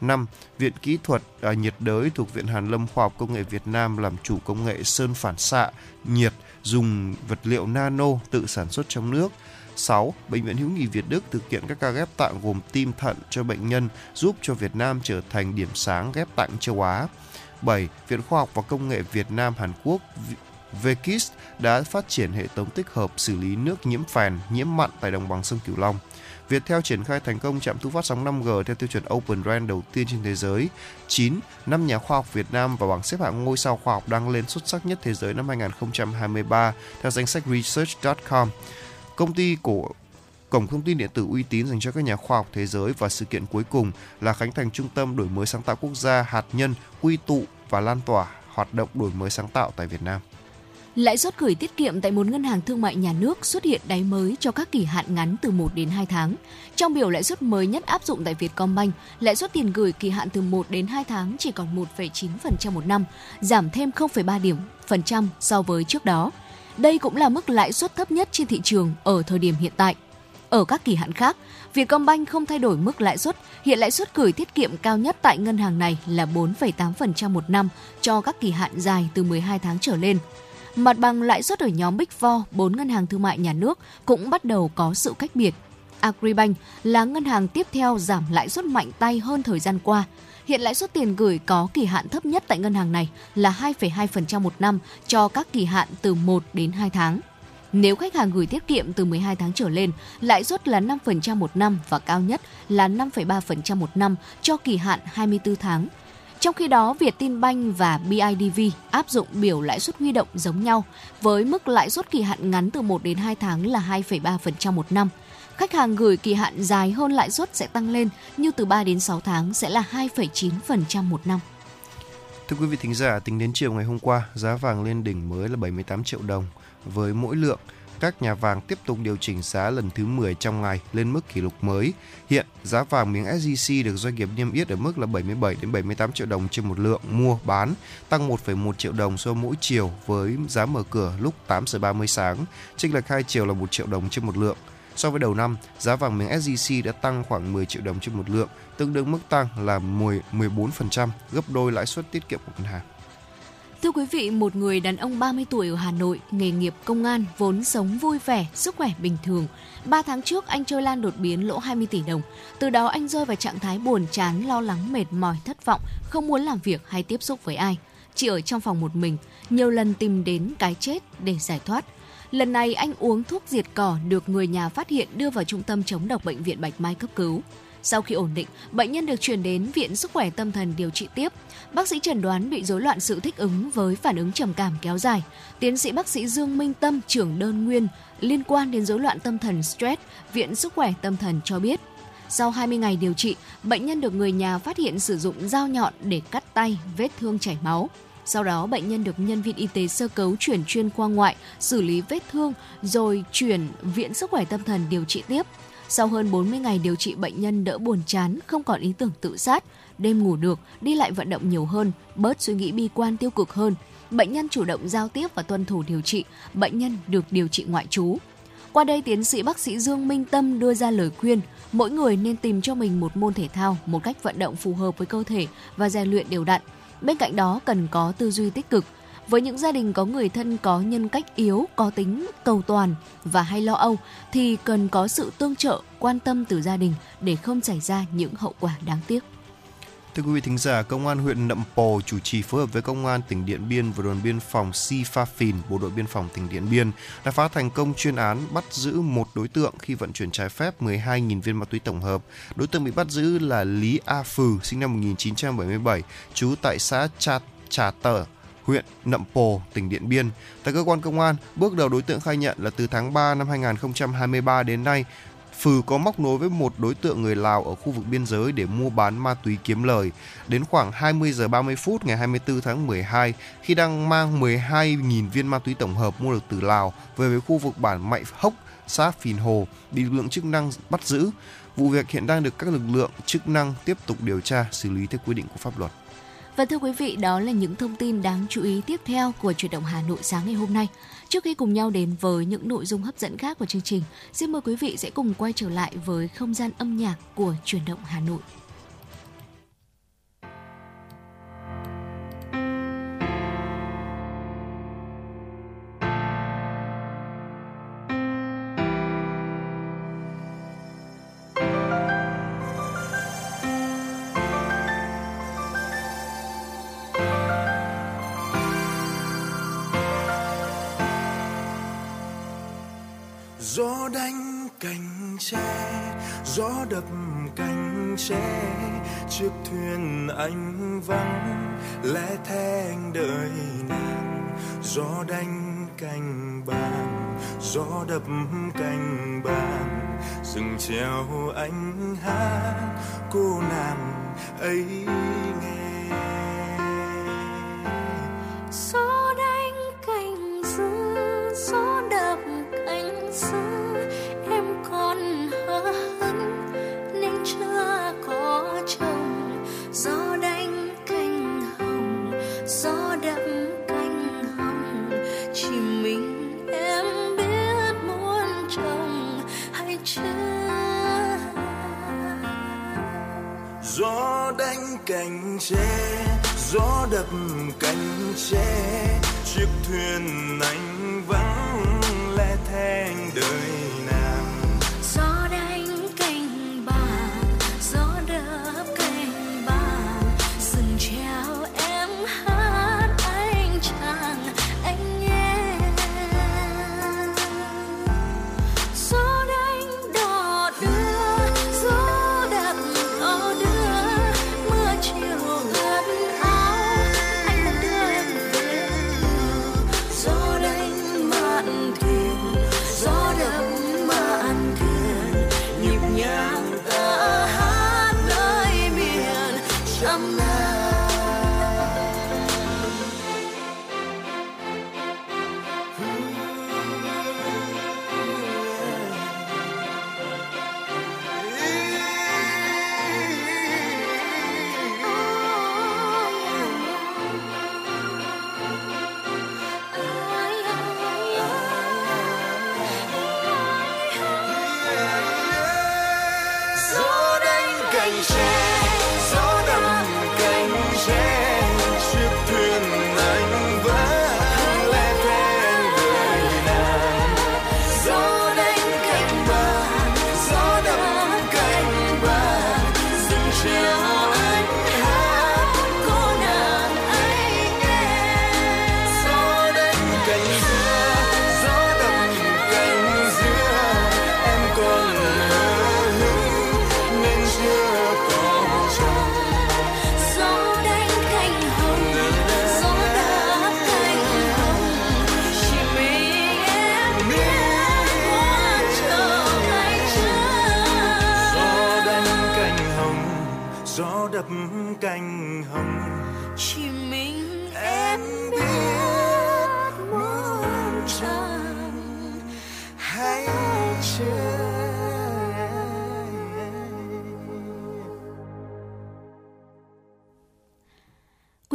5. Viện Kỹ thuật à, nhiệt đới thuộc Viện Hàn lâm Khoa học Công nghệ Việt Nam làm chủ công nghệ sơn phản xạ, nhiệt dùng vật liệu nano tự sản xuất trong nước. 6. Bệnh viện Hữu nghị Việt Đức thực hiện các ca ghép tạng gồm tim thận cho bệnh nhân giúp cho Việt Nam trở thành điểm sáng ghép tạng châu Á. 7. Viện Khoa học và Công nghệ Việt Nam Hàn Quốc VKIS đã phát triển hệ thống tích hợp xử lý nước nhiễm phèn, nhiễm mặn tại đồng bằng sông Cửu Long. Viettel triển khai thành công trạm thu phát sóng 5G theo tiêu chuẩn Open RAN đầu tiên trên thế giới. 9. Năm nhà khoa học Việt Nam và bảng xếp hạng ngôi sao khoa học đang lên xuất sắc nhất thế giới năm 2023 theo danh sách Research.com. Công ty của cổng thông tin điện tử uy tín dành cho các nhà khoa học thế giới và sự kiện cuối cùng là khánh thành trung tâm đổi mới sáng tạo quốc gia hạt nhân quy tụ và lan tỏa hoạt động đổi mới sáng tạo tại Việt Nam. Lãi suất gửi tiết kiệm tại một ngân hàng thương mại nhà nước xuất hiện đáy mới cho các kỳ hạn ngắn từ 1 đến 2 tháng. Trong biểu lãi suất mới nhất áp dụng tại Vietcombank, lãi suất tiền gửi kỳ hạn từ 1 đến 2 tháng chỉ còn 1,9% một năm, giảm thêm 0,3 điểm phần trăm so với trước đó. Đây cũng là mức lãi suất thấp nhất trên thị trường ở thời điểm hiện tại. Ở các kỳ hạn khác, Vietcombank không thay đổi mức lãi suất, hiện lãi suất gửi tiết kiệm cao nhất tại ngân hàng này là 4,8% một năm cho các kỳ hạn dài từ 12 tháng trở lên. Mặt bằng lãi suất ở nhóm Big Four, 4 ngân hàng thương mại nhà nước cũng bắt đầu có sự cách biệt. Agribank là ngân hàng tiếp theo giảm lãi suất mạnh tay hơn thời gian qua. Hiện lãi suất tiền gửi có kỳ hạn thấp nhất tại ngân hàng này là 2,2% một năm cho các kỳ hạn từ 1 đến 2 tháng. Nếu khách hàng gửi tiết kiệm từ 12 tháng trở lên, lãi suất là 5% một năm và cao nhất là 5,3% một năm cho kỳ hạn 24 tháng. Trong khi đó, Vietinbank và BIDV áp dụng biểu lãi suất huy động giống nhau với mức lãi suất kỳ hạn ngắn từ 1 đến 2 tháng là 2,3% một năm. Khách hàng gửi kỳ hạn dài hơn lãi suất sẽ tăng lên như từ 3 đến 6 tháng sẽ là 2,9% một năm. Thưa quý vị thính giả, tính đến chiều ngày hôm qua, giá vàng lên đỉnh mới là 78 triệu đồng với mỗi lượng. Các nhà vàng tiếp tục điều chỉnh giá lần thứ 10 trong ngày lên mức kỷ lục mới. Hiện giá vàng miếng SJC được doanh nghiệp niêm yết ở mức là 77 đến 78 triệu đồng trên một lượng mua bán, tăng 1,1 triệu đồng so mỗi chiều với giá mở cửa lúc 8 giờ 30 sáng, chênh lệch hai chiều là 1 triệu đồng trên một lượng. So với đầu năm, giá vàng miếng SJC đã tăng khoảng 10 triệu đồng trên một lượng, tương đương mức tăng là 10 14%, gấp đôi lãi suất tiết kiệm của ngân hàng. Thưa quý vị, một người đàn ông 30 tuổi ở Hà Nội, nghề nghiệp công an, vốn sống vui vẻ, sức khỏe bình thường. 3 tháng trước, anh chơi lan đột biến lỗ 20 tỷ đồng. Từ đó anh rơi vào trạng thái buồn chán, lo lắng, mệt mỏi, thất vọng, không muốn làm việc hay tiếp xúc với ai. Chỉ ở trong phòng một mình, nhiều lần tìm đến cái chết để giải thoát. Lần này anh uống thuốc diệt cỏ được người nhà phát hiện đưa vào trung tâm chống độc bệnh viện Bạch Mai cấp cứu. Sau khi ổn định, bệnh nhân được chuyển đến Viện Sức khỏe Tâm thần điều trị tiếp. Bác sĩ chẩn đoán bị rối loạn sự thích ứng với phản ứng trầm cảm kéo dài. Tiến sĩ bác sĩ Dương Minh Tâm, trưởng đơn nguyên liên quan đến rối loạn tâm thần stress, Viện Sức khỏe Tâm thần cho biết. Sau 20 ngày điều trị, bệnh nhân được người nhà phát hiện sử dụng dao nhọn để cắt tay, vết thương chảy máu. Sau đó, bệnh nhân được nhân viên y tế sơ cấu chuyển chuyên khoa ngoại, xử lý vết thương, rồi chuyển Viện Sức khỏe Tâm thần điều trị tiếp. Sau hơn 40 ngày điều trị bệnh nhân đỡ buồn chán, không còn ý tưởng tự sát, đêm ngủ được, đi lại vận động nhiều hơn, bớt suy nghĩ bi quan tiêu cực hơn. Bệnh nhân chủ động giao tiếp và tuân thủ điều trị, bệnh nhân được điều trị ngoại trú. Qua đây, tiến sĩ bác sĩ Dương Minh Tâm đưa ra lời khuyên, mỗi người nên tìm cho mình một môn thể thao, một cách vận động phù hợp với cơ thể và rèn luyện đều đặn. Bên cạnh đó cần có tư duy tích cực, với những gia đình có người thân có nhân cách yếu, có tính cầu toàn và hay lo âu thì cần có sự tương trợ, quan tâm từ gia đình để không xảy ra những hậu quả đáng tiếc. Thưa quý vị thính giả, Công an huyện Nậm Pồ chủ trì phối hợp với Công an tỉnh Điện Biên và đồn biên phòng Si Pha Phìn, Bộ đội biên phòng tỉnh Điện Biên đã phá thành công chuyên án bắt giữ một đối tượng khi vận chuyển trái phép 12.000 viên ma túy tổng hợp. Đối tượng bị bắt giữ là Lý A Phừ, sinh năm 1977, trú tại xã Trà, Trà Tở, huyện Nậm Pồ, tỉnh Điện Biên. Tại cơ quan công an, bước đầu đối tượng khai nhận là từ tháng 3 năm 2023 đến nay, Phừ có móc nối với một đối tượng người Lào ở khu vực biên giới để mua bán ma túy kiếm lời. Đến khoảng 20 giờ 30 phút ngày 24 tháng 12, khi đang mang 12.000 viên ma túy tổng hợp mua được từ Lào về với khu vực bản Mạy Hốc, xã Phìn Hồ, bị lực lượng chức năng bắt giữ. Vụ việc hiện đang được các lực lượng chức năng tiếp tục điều tra, xử lý theo quy định của pháp luật. Và thưa quý vị, đó là những thông tin đáng chú ý tiếp theo của chuyển động Hà Nội sáng ngày hôm nay. Trước khi cùng nhau đến với những nội dung hấp dẫn khác của chương trình, xin mời quý vị sẽ cùng quay trở lại với không gian âm nhạc của chuyển động Hà Nội. Đánh cành tre, gió đập cành tre, chiếc thuyền anh vắng, lẽ thế anh đợi nàng. Gió đánh cành bàn, gió đập cành bàn, rừng treo anh hát, cô nàng ấy nghe. Cành tre gió đập cành tre chiếc thuyền anh vắng lẻ thế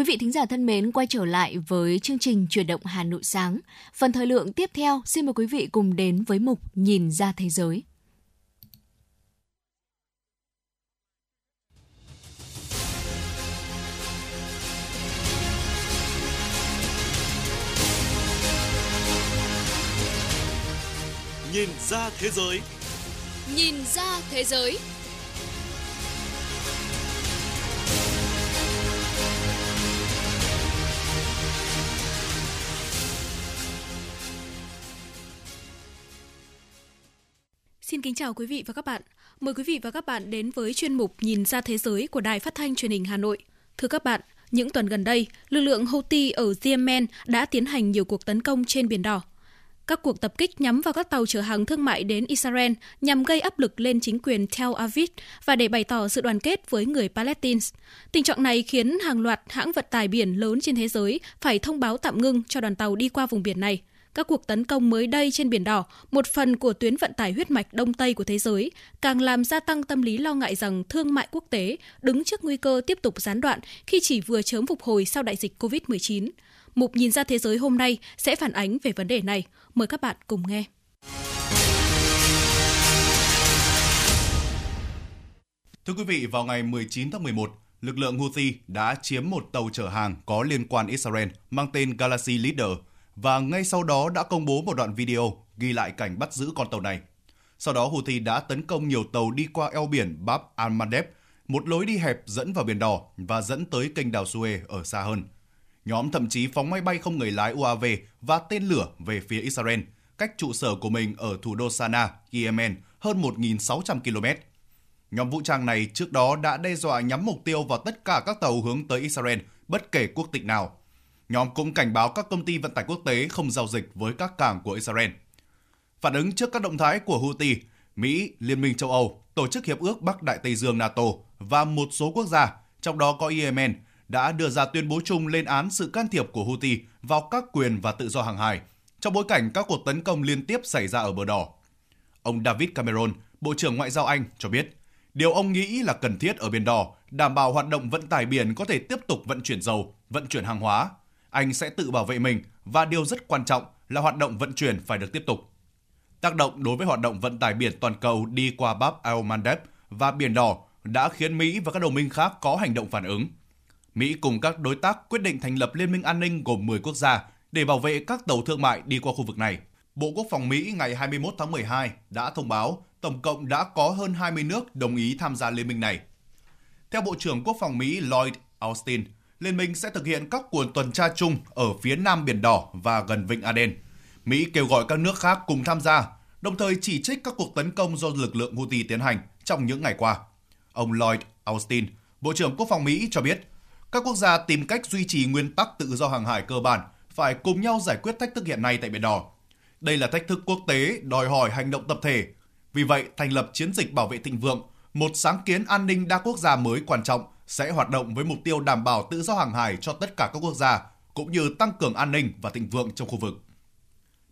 vị thính giả thân mến, quay trở lại với chương trình Chuyển động Hà Nội sáng. Phần thời lượng tiếp theo, xin mời quý vị cùng đến với mục Nhìn ra thế giới. Nhìn ra thế giới. Nhìn ra thế giới. Xin kính chào quý vị và các bạn. Mời quý vị và các bạn đến với chuyên mục Nhìn ra thế giới của Đài Phát thanh Truyền hình Hà Nội. Thưa các bạn, những tuần gần đây, lực lượng Houthi ở Yemen đã tiến hành nhiều cuộc tấn công trên Biển Đỏ. Các cuộc tập kích nhắm vào các tàu chở hàng thương mại đến Israel nhằm gây áp lực lên chính quyền Tel Aviv và để bày tỏ sự đoàn kết với người Palestine. Tình trạng này khiến hàng loạt hãng vận tải biển lớn trên thế giới phải thông báo tạm ngưng cho đoàn tàu đi qua vùng biển này. Các cuộc tấn công mới đây trên Biển Đỏ, một phần của tuyến vận tải huyết mạch Đông Tây của thế giới, càng làm gia tăng tâm lý lo ngại rằng thương mại quốc tế đứng trước nguy cơ tiếp tục gián đoạn khi chỉ vừa chớm phục hồi sau đại dịch COVID-19. Mục Nhìn ra thế giới hôm nay sẽ phản ánh về vấn đề này. Mời các bạn cùng nghe. Thưa quý vị, vào ngày 19 tháng 11, lực lượng Houthi đã chiếm một tàu chở hàng có liên quan Israel mang tên Galaxy Leader và ngay sau đó đã công bố một đoạn video ghi lại cảnh bắt giữ con tàu này. Sau đó Houthi đã tấn công nhiều tàu đi qua eo biển Bab al-Mandeb, một lối đi hẹp dẫn vào Biển Đỏ và dẫn tới kênh đào Suez ở xa hơn. Nhóm thậm chí phóng máy bay không người lái UAV và tên lửa về phía Israel, cách trụ sở của mình ở thủ đô Sana, Yemen, hơn 1.600 km. Nhóm vũ trang này trước đó đã đe dọa nhắm mục tiêu vào tất cả các tàu hướng tới Israel, bất kể quốc tịch nào. Nhóm cũng cảnh báo các công ty vận tải quốc tế không giao dịch với các cảng của Israel. Phản ứng trước các động thái của Houthi, Mỹ, Liên minh châu Âu, Tổ chức Hiệp ước Bắc Đại Tây Dương NATO và một số quốc gia, trong đó có Yemen, đã đưa ra tuyên bố chung lên án sự can thiệp của Houthi vào các quyền và tự do hàng hải trong bối cảnh các cuộc tấn công liên tiếp xảy ra ở bờ đỏ. Ông David Cameron, Bộ trưởng Ngoại giao Anh cho biết, điều ông nghĩ là cần thiết ở Biển Đỏ đảm bảo hoạt động vận tải biển có thể tiếp tục vận chuyển dầu, vận chuyển hàng hóa. Anh sẽ tự bảo vệ mình và điều rất quan trọng là hoạt động vận chuyển phải được tiếp tục. Tác động đối với hoạt động vận tải biển toàn cầu đi qua Bab el-Mandeb và Biển Đỏ đã khiến Mỹ và các đồng minh khác có hành động phản ứng. Mỹ cùng các đối tác quyết định thành lập Liên minh an ninh gồm 10 quốc gia để bảo vệ các tàu thương mại đi qua khu vực này. Bộ Quốc phòng Mỹ ngày 21 tháng 12 đã thông báo tổng cộng đã có hơn 20 nước đồng ý tham gia liên minh này. Theo Bộ trưởng Quốc phòng Mỹ Lloyd Austin, liên minh sẽ thực hiện các cuộc tuần tra chung ở phía nam Biển Đỏ và gần Vịnh Aden. Mỹ kêu gọi các nước khác cùng tham gia, đồng thời chỉ trích các cuộc tấn công do lực lượng Houthi tiến hành trong những ngày qua. Ông Lloyd Austin, Bộ trưởng Quốc phòng Mỹ cho biết, các quốc gia tìm cách duy trì nguyên tắc tự do hàng hải cơ bản phải cùng nhau giải quyết thách thức hiện nay tại Biển Đỏ. Đây là thách thức quốc tế đòi hỏi hành động tập thể. Vì vậy, thành lập chiến dịch bảo vệ thịnh vượng, một sáng kiến an ninh đa quốc gia mới quan trọng sẽ hoạt động với mục tiêu đảm bảo tự do hàng hải cho tất cả các quốc gia, cũng như tăng cường an ninh và thịnh vượng trong khu vực.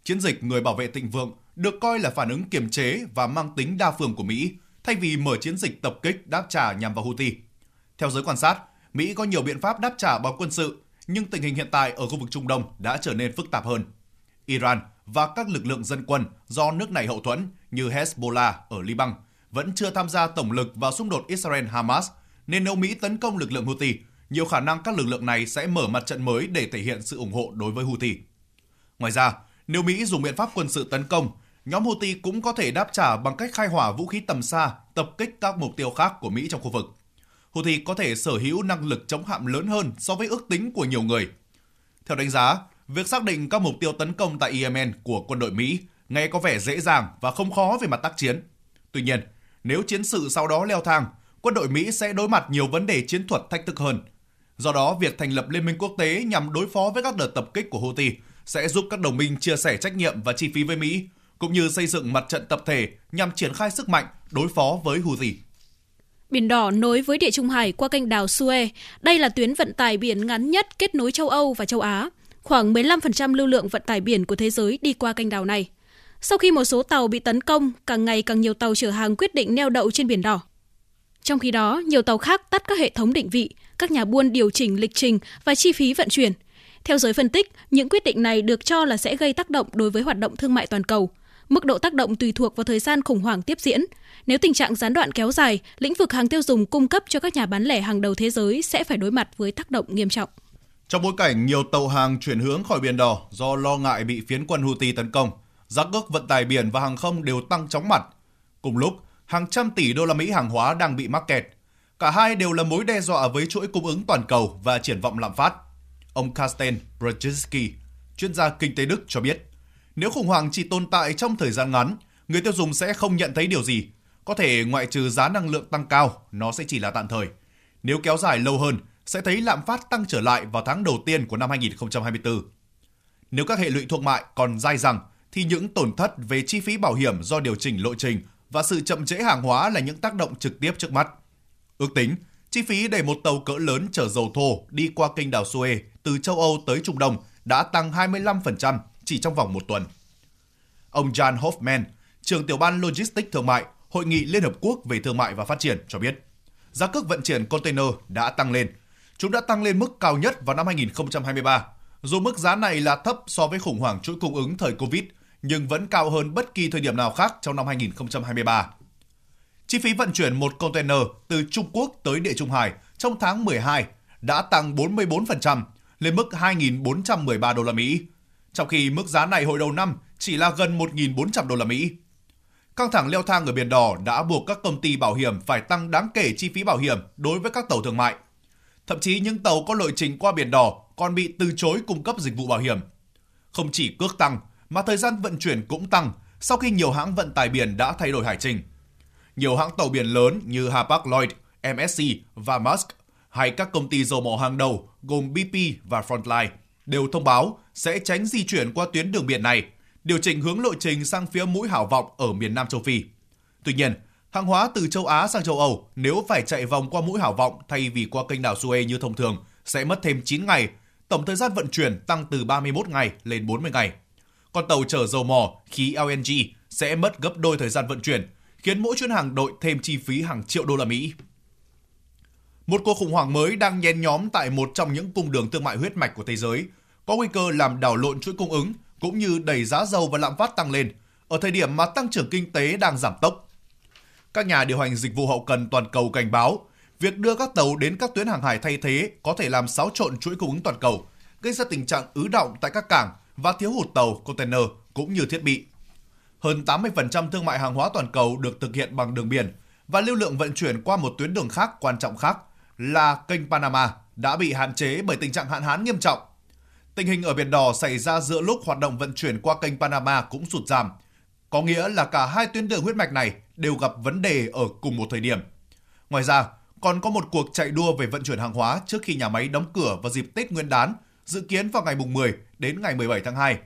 Chiến dịch Người bảo vệ thịnh vượng được coi là phản ứng kiềm chế và mang tính đa phương của Mỹ, thay vì mở chiến dịch tập kích đáp trả nhằm vào Houthi. Theo giới quan sát, Mỹ có nhiều biện pháp đáp trả bằng quân sự, nhưng tình hình hiện tại ở khu vực Trung Đông đã trở nên phức tạp hơn. Iran và các lực lượng dân quân do nước này hậu thuẫn như Hezbollah ở Liban vẫn chưa tham gia tổng lực vào xung đột Israel-Hamas, nên nếu Mỹ tấn công lực lượng Houthi, nhiều khả năng các lực lượng này sẽ mở mặt trận mới để thể hiện sự ủng hộ đối với Houthi. Ngoài ra, nếu Mỹ dùng biện pháp quân sự tấn công, nhóm Houthi cũng có thể đáp trả bằng cách khai hỏa vũ khí tầm xa, tập kích các mục tiêu khác của Mỹ trong khu vực. Houthi có thể sở hữu năng lực chống hạm lớn hơn so với ước tính của nhiều người. Theo đánh giá, việc xác định các mục tiêu tấn công tại Yemen của quân đội Mỹ nghe có vẻ dễ dàng và không khó về mặt tác chiến. Tuy nhiên, nếu chiến sự sau đó leo thang, quân đội Mỹ sẽ đối mặt nhiều vấn đề chiến thuật thách thức hơn. Do đó, việc thành lập liên minh quốc tế nhằm đối phó với các đợt tập kích của Houthi sẽ giúp các đồng minh chia sẻ trách nhiệm và chi phí với Mỹ, cũng như xây dựng mặt trận tập thể nhằm triển khai sức mạnh đối phó với Houthi. Biển Đỏ nối với Địa Trung Hải qua kênh đào Suez. Đây là tuyến vận tải biển ngắn nhất kết nối châu Âu và châu Á. Khoảng 15% lưu lượng vận tải biển của thế giới đi qua kênh đào này. Sau khi một số tàu bị tấn công, càng ngày càng nhiều tàu chở hàng quyết định neo đậu trên Biển Đỏ. Trong khi đó, nhiều tàu khác tắt các hệ thống định vị, các nhà buôn điều chỉnh lịch trình và chi phí vận chuyển. Theo giới phân tích, những quyết định này được cho là sẽ gây tác động đối với hoạt động thương mại toàn cầu. Mức độ tác động tùy thuộc vào thời gian khủng hoảng tiếp diễn. Nếu tình trạng gián đoạn kéo dài, lĩnh vực hàng tiêu dùng cung cấp cho các nhà bán lẻ hàng đầu thế giới sẽ phải đối mặt với tác động nghiêm trọng. Trong bối cảnh nhiều tàu hàng chuyển hướng khỏi Biển Đỏ do lo ngại bị phiến quân Houthi tấn công, giá cước vận tải biển và hàng không đều tăng chóng mặt. Cùng lúc, hàng trăm tỷ đô la Mỹ hàng hóa đang bị mắc kẹt. Cả hai đều là mối đe dọa với chuỗi cung ứng toàn cầu và triển vọng lạm phát. Ông Karsten Brzezinski, chuyên gia kinh tế Đức cho biết, nếu khủng hoảng chỉ tồn tại trong thời gian ngắn, người tiêu dùng sẽ không nhận thấy điều gì. Có thể ngoại trừ giá năng lượng tăng cao, nó sẽ chỉ là tạm thời. Nếu kéo dài lâu hơn, sẽ thấy lạm phát tăng trở lại vào tháng đầu tiên của năm 2024. Nếu các hệ lụy thương mại còn dai dẳng, thì những tổn thất về chi phí bảo hiểm do điều chỉnh lộ trình và sự chậm trễ hàng hóa là những tác động trực tiếp trước mắt. Ước tính, chi phí để một tàu cỡ lớn chở dầu thô đi qua kênh đảo Suez từ châu Âu tới Trung Đông đã tăng 25% chỉ trong vòng một tuần. Ông Jan Hoffman, trưởng tiểu ban Logistics Thương mại, Hội nghị Liên Hợp Quốc về Thương mại và Phát triển cho biết, giá cước vận chuyển container đã tăng lên. Chúng đã tăng lên mức cao nhất vào năm 2023. Dù mức giá này là thấp so với khủng hoảng chuỗi cung ứng thời Covid, nhưng vẫn cao hơn bất kỳ thời điểm nào khác trong năm 2023. Chi phí vận chuyển một container từ Trung Quốc tới Địa Trung Hải trong tháng 12 đã tăng 44% lên mức 2.413 đô la Mỹ, trong khi mức giá này hồi đầu năm chỉ là gần 1.400 đô la Mỹ. Căng thẳng leo thang ở Biển Đỏ đã buộc các công ty bảo hiểm phải tăng đáng kể chi phí bảo hiểm đối với các tàu thương mại. Thậm chí những tàu có lộ trình qua Biển Đỏ còn bị từ chối cung cấp dịch vụ bảo hiểm. Không chỉ cước tăng, mà thời gian vận chuyển cũng tăng sau khi nhiều hãng vận tải biển đã thay đổi hải trình. Nhiều hãng tàu biển lớn như Hapag-Lloyd, MSC và Maersk hay các công ty dầu mỏ hàng đầu gồm BP và Frontline đều thông báo sẽ tránh di chuyển qua tuyến đường biển này, điều chỉnh hướng lộ trình sang phía mũi Hảo Vọng ở miền Nam châu Phi. Tuy nhiên, hàng hóa từ châu Á sang châu Âu nếu phải chạy vòng qua mũi Hảo Vọng thay vì qua kênh đảo Suez như thông thường sẽ mất thêm 9 ngày, tổng thời gian vận chuyển tăng từ 31 ngày lên 40 ngày. Con tàu chở dầu mỏ, khí LNG sẽ mất gấp đôi thời gian vận chuyển, khiến mỗi chuyến hàng đội thêm chi phí hàng triệu đô la Mỹ. Một cuộc khủng hoảng mới đang nhen nhóm tại một trong những cung đường thương mại huyết mạch của thế giới, có nguy cơ làm đảo lộn chuỗi cung ứng cũng như đẩy giá dầu và lạm phát tăng lên ở thời điểm mà tăng trưởng kinh tế đang giảm tốc. Các nhà điều hành dịch vụ hậu cần toàn cầu cảnh báo, việc đưa các tàu đến các tuyến hàng hải thay thế có thể làm xáo trộn chuỗi cung ứng toàn cầu, gây ra tình trạng ứ động tại các cảng và thiếu hụt tàu, container cũng như thiết bị. Hơn 80% thương mại hàng hóa toàn cầu được thực hiện bằng đường biển và lưu lượng vận chuyển qua một tuyến đường khác quan trọng khác là kênh Panama đã bị hạn chế bởi tình trạng hạn hán nghiêm trọng. Tình hình ở Biển Đỏ xảy ra giữa lúc hoạt động vận chuyển qua kênh Panama cũng sụt giảm, có nghĩa là cả hai tuyến đường huyết mạch này đều gặp vấn đề ở cùng một thời điểm. Ngoài ra, còn có một cuộc chạy đua về vận chuyển hàng hóa trước khi nhà máy đóng cửa vào dịp Tết Nguyên đán, dự kiến vào ngày 10 đến ngày 17 tháng 2.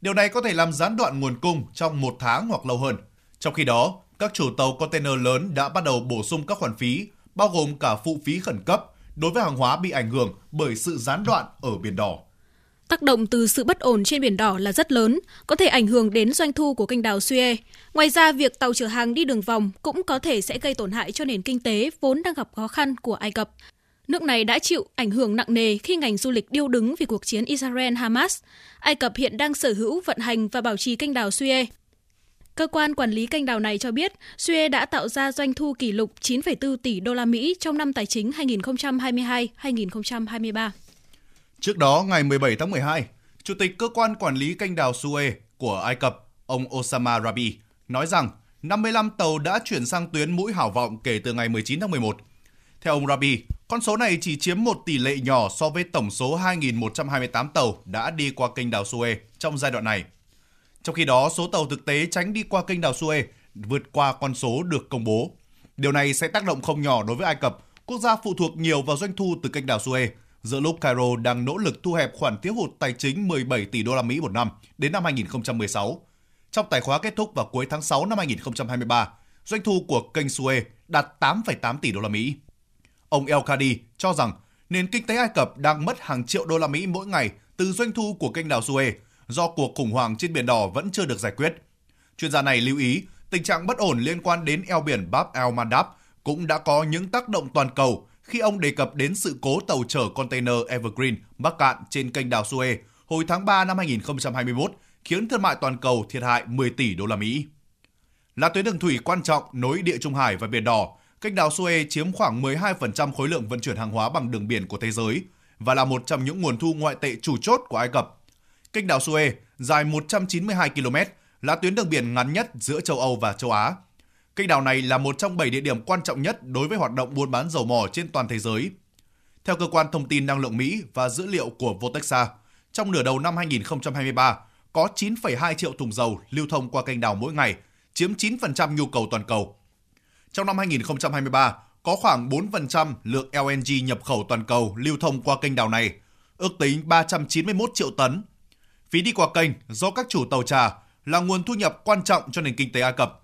Điều này có thể làm gián đoạn nguồn cung trong một tháng hoặc lâu hơn. Trong khi đó, các chủ tàu container lớn đã bắt đầu bổ sung các khoản phí, bao gồm cả phụ phí khẩn cấp đối với hàng hóa bị ảnh hưởng bởi sự gián đoạn ở Biển Đỏ. Tác động từ sự bất ổn trên Biển Đỏ là rất lớn, có thể ảnh hưởng đến doanh thu của kênh đào Suez. Ngoài ra, việc tàu chở hàng đi đường vòng cũng có thể sẽ gây tổn hại cho nền kinh tế vốn đang gặp khó khăn của Ai Cập. Nước này đã chịu ảnh hưởng nặng nề khi ngành du lịch điêu đứng vì cuộc chiến Israel-Hamas. Ai Cập hiện đang sở hữu, vận hành và bảo trì kênh đào Suez. Cơ quan quản lý kênh đào này cho biết, Suez đã tạo ra doanh thu kỷ lục 9,4 tỷ đô la Mỹ trong năm tài chính 2022-2023. Trước đó, ngày 17 tháng 12, Chủ tịch Cơ quan Quản lý kênh đào Suez của Ai Cập, ông Osama Rabi, nói rằng 55 tàu đã chuyển sang tuyến mũi hảo vọng kể từ ngày 19 tháng 11. Theo ông Rabi, con số này chỉ chiếm một tỷ lệ nhỏ so với tổng số 2.128 tàu đã đi qua kênh đào Suez trong giai đoạn này. Trong khi đó, số tàu thực tế tránh đi qua kênh đào Suez vượt qua con số được công bố. Điều này sẽ tác động không nhỏ đối với Ai Cập, quốc gia phụ thuộc nhiều vào doanh thu từ kênh đào Suez, giữa lúc Cairo đang nỗ lực thu hẹp khoản thiếu hụt tài chính 17 tỷ đô la Mỹ một năm đến năm 2016. Trong tài khóa kết thúc vào cuối tháng 6 năm 2023, doanh thu của kênh Suez đạt 8,8 tỷ đô la Mỹ. Ông El Khadi cho rằng nền kinh tế Ai Cập đang mất hàng triệu đô la Mỹ mỗi ngày từ doanh thu của kênh đào Suez do cuộc khủng hoảng trên biển đỏ vẫn chưa được giải quyết. Chuyên gia này lưu ý, tình trạng bất ổn liên quan đến eo biển Bab el Mandab cũng đã có những tác động toàn cầu khi ông đề cập đến sự cố tàu chở container Evergreen mắc cạn trên kênh đào Suez hồi tháng 3 năm 2021, khiến thương mại toàn cầu thiệt hại 10 tỷ đô la Mỹ. Là tuyến đường thủy quan trọng nối địa Trung Hải và Biển Đỏ, kênh đào Suez chiếm khoảng 12% khối lượng vận chuyển hàng hóa bằng đường biển của thế giới và là một trong những nguồn thu ngoại tệ chủ chốt của Ai Cập. Kênh đào Suez dài 192 km, là tuyến đường biển ngắn nhất giữa châu Âu và châu Á. Kênh đào này là một trong 7 địa điểm quan trọng nhất đối với hoạt động buôn bán dầu mỏ trên toàn thế giới. Theo cơ quan thông tin năng lượng Mỹ và dữ liệu của Votexa, trong nửa đầu năm 2023, có 9,2 triệu thùng dầu lưu thông qua kênh đào mỗi ngày, chiếm 9% nhu cầu toàn cầu. Trong năm 2023, có khoảng 4% lượng LNG nhập khẩu toàn cầu lưu thông qua kênh đào này, ước tính 391 triệu tấn. Phí đi qua kênh do các chủ tàu trả là nguồn thu nhập quan trọng cho nền kinh tế Ai Cập.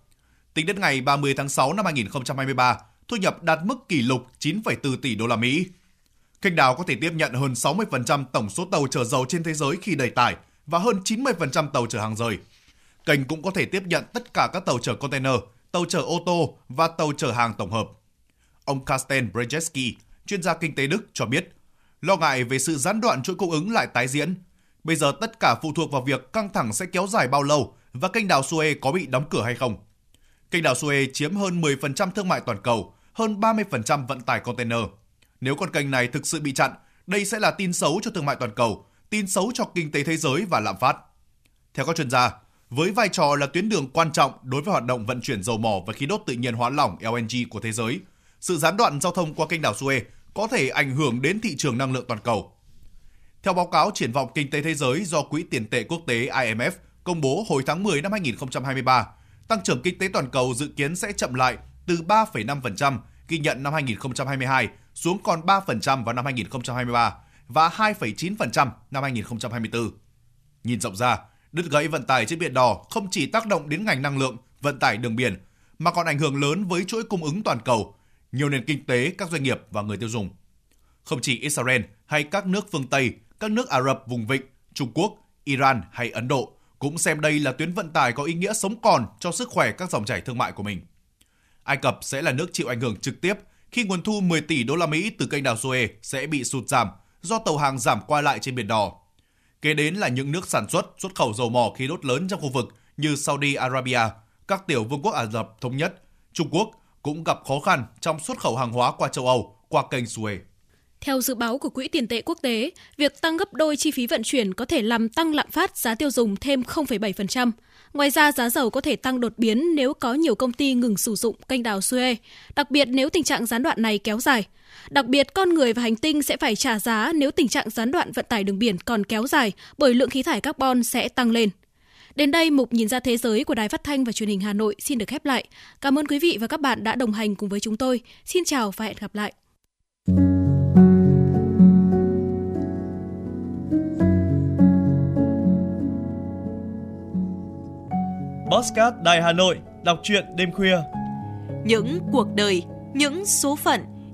Tính đến ngày 30 tháng 6 năm 2023, thu nhập đạt mức kỷ lục 9,4 tỷ đô la Mỹ. Kênh đào có thể tiếp nhận hơn 60% tổng số tàu chở dầu trên thế giới khi đầy tải và hơn 90% tàu chở hàng rời. Kênh cũng có thể tiếp nhận tất cả các tàu chở container, tàu chở ô tô và tàu chở hàng tổng hợp. Ông Karsten Brzezinski, chuyên gia kinh tế Đức cho biết, lo ngại về sự gián đoạn chuỗi cung ứng lại tái diễn. Bây giờ tất cả phụ thuộc vào việc căng thẳng sẽ kéo dài bao lâu và kênh đào Suez có bị đóng cửa hay không. Kênh đào Suez chiếm hơn 10% thương mại toàn cầu, hơn 30% vận tải container. Nếu con kênh này thực sự bị chặn, đây sẽ là tin xấu cho thương mại toàn cầu, tin xấu cho kinh tế thế giới và lạm phát. Theo các chuyên gia, với vai trò là tuyến đường quan trọng đối với hoạt động vận chuyển dầu mỏ và khí đốt tự nhiên hóa lỏng LNG của thế giới, sự gián đoạn giao thông qua kênh đảo Suez có thể ảnh hưởng đến thị trường năng lượng toàn cầu. Theo báo cáo triển vọng kinh tế thế giới do Quỹ tiền tệ quốc tế IMF công bố hồi tháng 10 năm 2023, tăng trưởng kinh tế toàn cầu dự kiến sẽ chậm lại từ 3,5% ghi nhận năm 2022 xuống còn 3% vào năm 2023 và 2,9% năm 2024. Nhìn rộng ra, đứt gãy vận tải trên biển đỏ không chỉ tác động đến ngành năng lượng, vận tải đường biển mà còn ảnh hưởng lớn với chuỗi cung ứng toàn cầu, nhiều nền kinh tế, các doanh nghiệp và người tiêu dùng. Không chỉ Israel hay các nước phương Tây, các nước Ả Rập vùng vịnh, Trung Quốc, Iran hay Ấn Độ cũng xem đây là tuyến vận tải có ý nghĩa sống còn cho sức khỏe các dòng chảy thương mại của mình. Ai Cập sẽ là nước chịu ảnh hưởng trực tiếp khi nguồn thu 10 tỷ đô la Mỹ từ kênh đào Suez sẽ bị sụt giảm do tàu hàng giảm qua lại trên biển đỏ. Kế đến là những nước sản xuất, xuất khẩu dầu mỏ khí đốt lớn trong khu vực như Saudi Arabia, các tiểu vương quốc Ả Rập Thống Nhất, Trung Quốc cũng gặp khó khăn trong xuất khẩu hàng hóa qua châu Âu qua kênh Suez. Theo dự báo của Quỹ tiền tệ quốc tế, việc tăng gấp đôi chi phí vận chuyển có thể làm tăng lạm phát giá tiêu dùng thêm 0,7%. Ngoài ra, giá dầu có thể tăng đột biến nếu có nhiều công ty ngừng sử dụng kênh đào Suez, đặc biệt nếu tình trạng gián đoạn này kéo dài. Đặc biệt, con người và hành tinh sẽ phải trả giá nếu tình trạng gián đoạn vận tải đường biển còn kéo dài bởi lượng khí thải carbon sẽ tăng lên. Đến đây, mục nhìn ra thế giới của Đài Phát thanh và Truyền hình Hà Nội xin được khép lại. Cảm ơn quý vị và các bạn đã đồng hành cùng với chúng tôi. Xin chào và hẹn gặp lại. Postcard Đài Hà Nội, đọc truyện đêm khuya. Những cuộc đời, những số phận,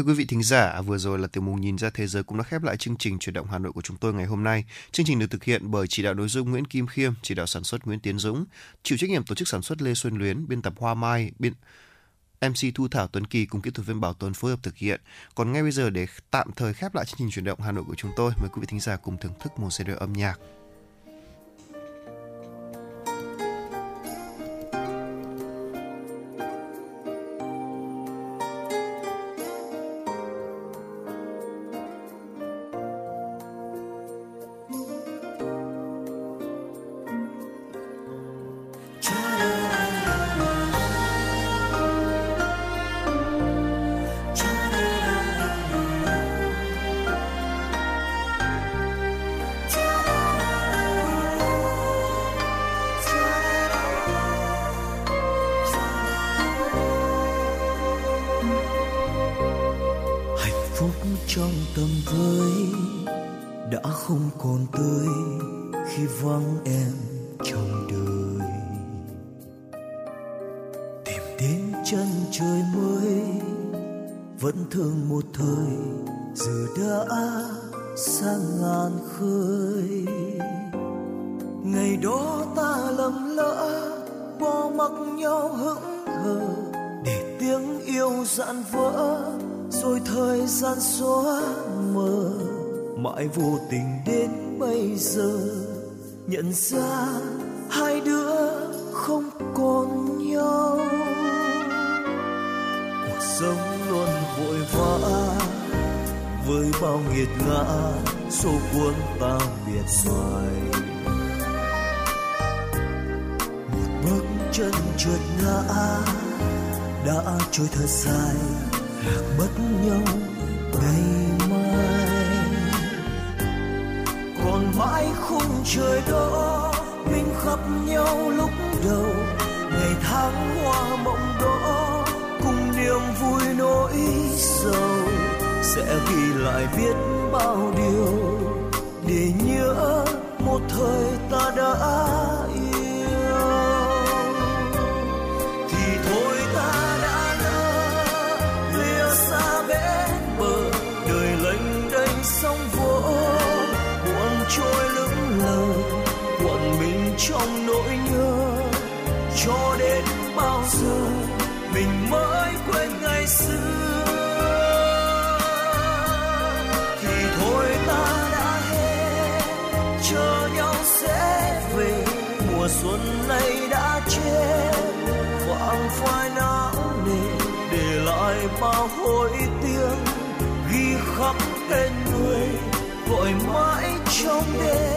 Thưa quý vị thính giả, à, vừa rồi là tiểu mục nhìn ra thế giới cũng đã khép lại chương trình chuyển động Hà Nội của chúng tôi ngày hôm nay. Chương trình được thực hiện bởi chỉ đạo nội dung Nguyễn Kim Khiêm, chỉ đạo sản xuất Nguyễn Tiến Dũng, chịu trách nhiệm tổ chức sản xuất Lê Xuân Luyến, biên tập Hoa Mai, biên MC Thu Thảo Tuấn Kỳ cùng kỹ thuật viên Bảo Tuấn phối hợp thực hiện. Còn ngay bây giờ để tạm thời khép lại chương trình chuyển động Hà Nội của chúng tôi, mời quý vị thính giả cùng thưởng thức một CD âm nhạc. Nhận ra hai đứa không còn nhau. Cuộc sống luôn vội vã với bao nghiệt ngã, số cuốn ta biệt mài một bước chân trượt ngã, đã trôi thật dài, lạc mất nhau đây trời đó, mình khắp nhau lúc đầu. Ngày tháng hoa mộng đó, cùng niềm vui nỗi sầu. Sẽ ghi lại biết bao điều để nhớ một thời ta đã trong nỗi nhớ. Cho đến bao giờ mình mới quên ngày xưa? Thì thôi ta đã hết, chờ nhau sẽ về. Mùa xuân này đã chết vàng phai não nề, để lại bao hối tiếng ghi khắc tên người, gọi mãi trong đêm.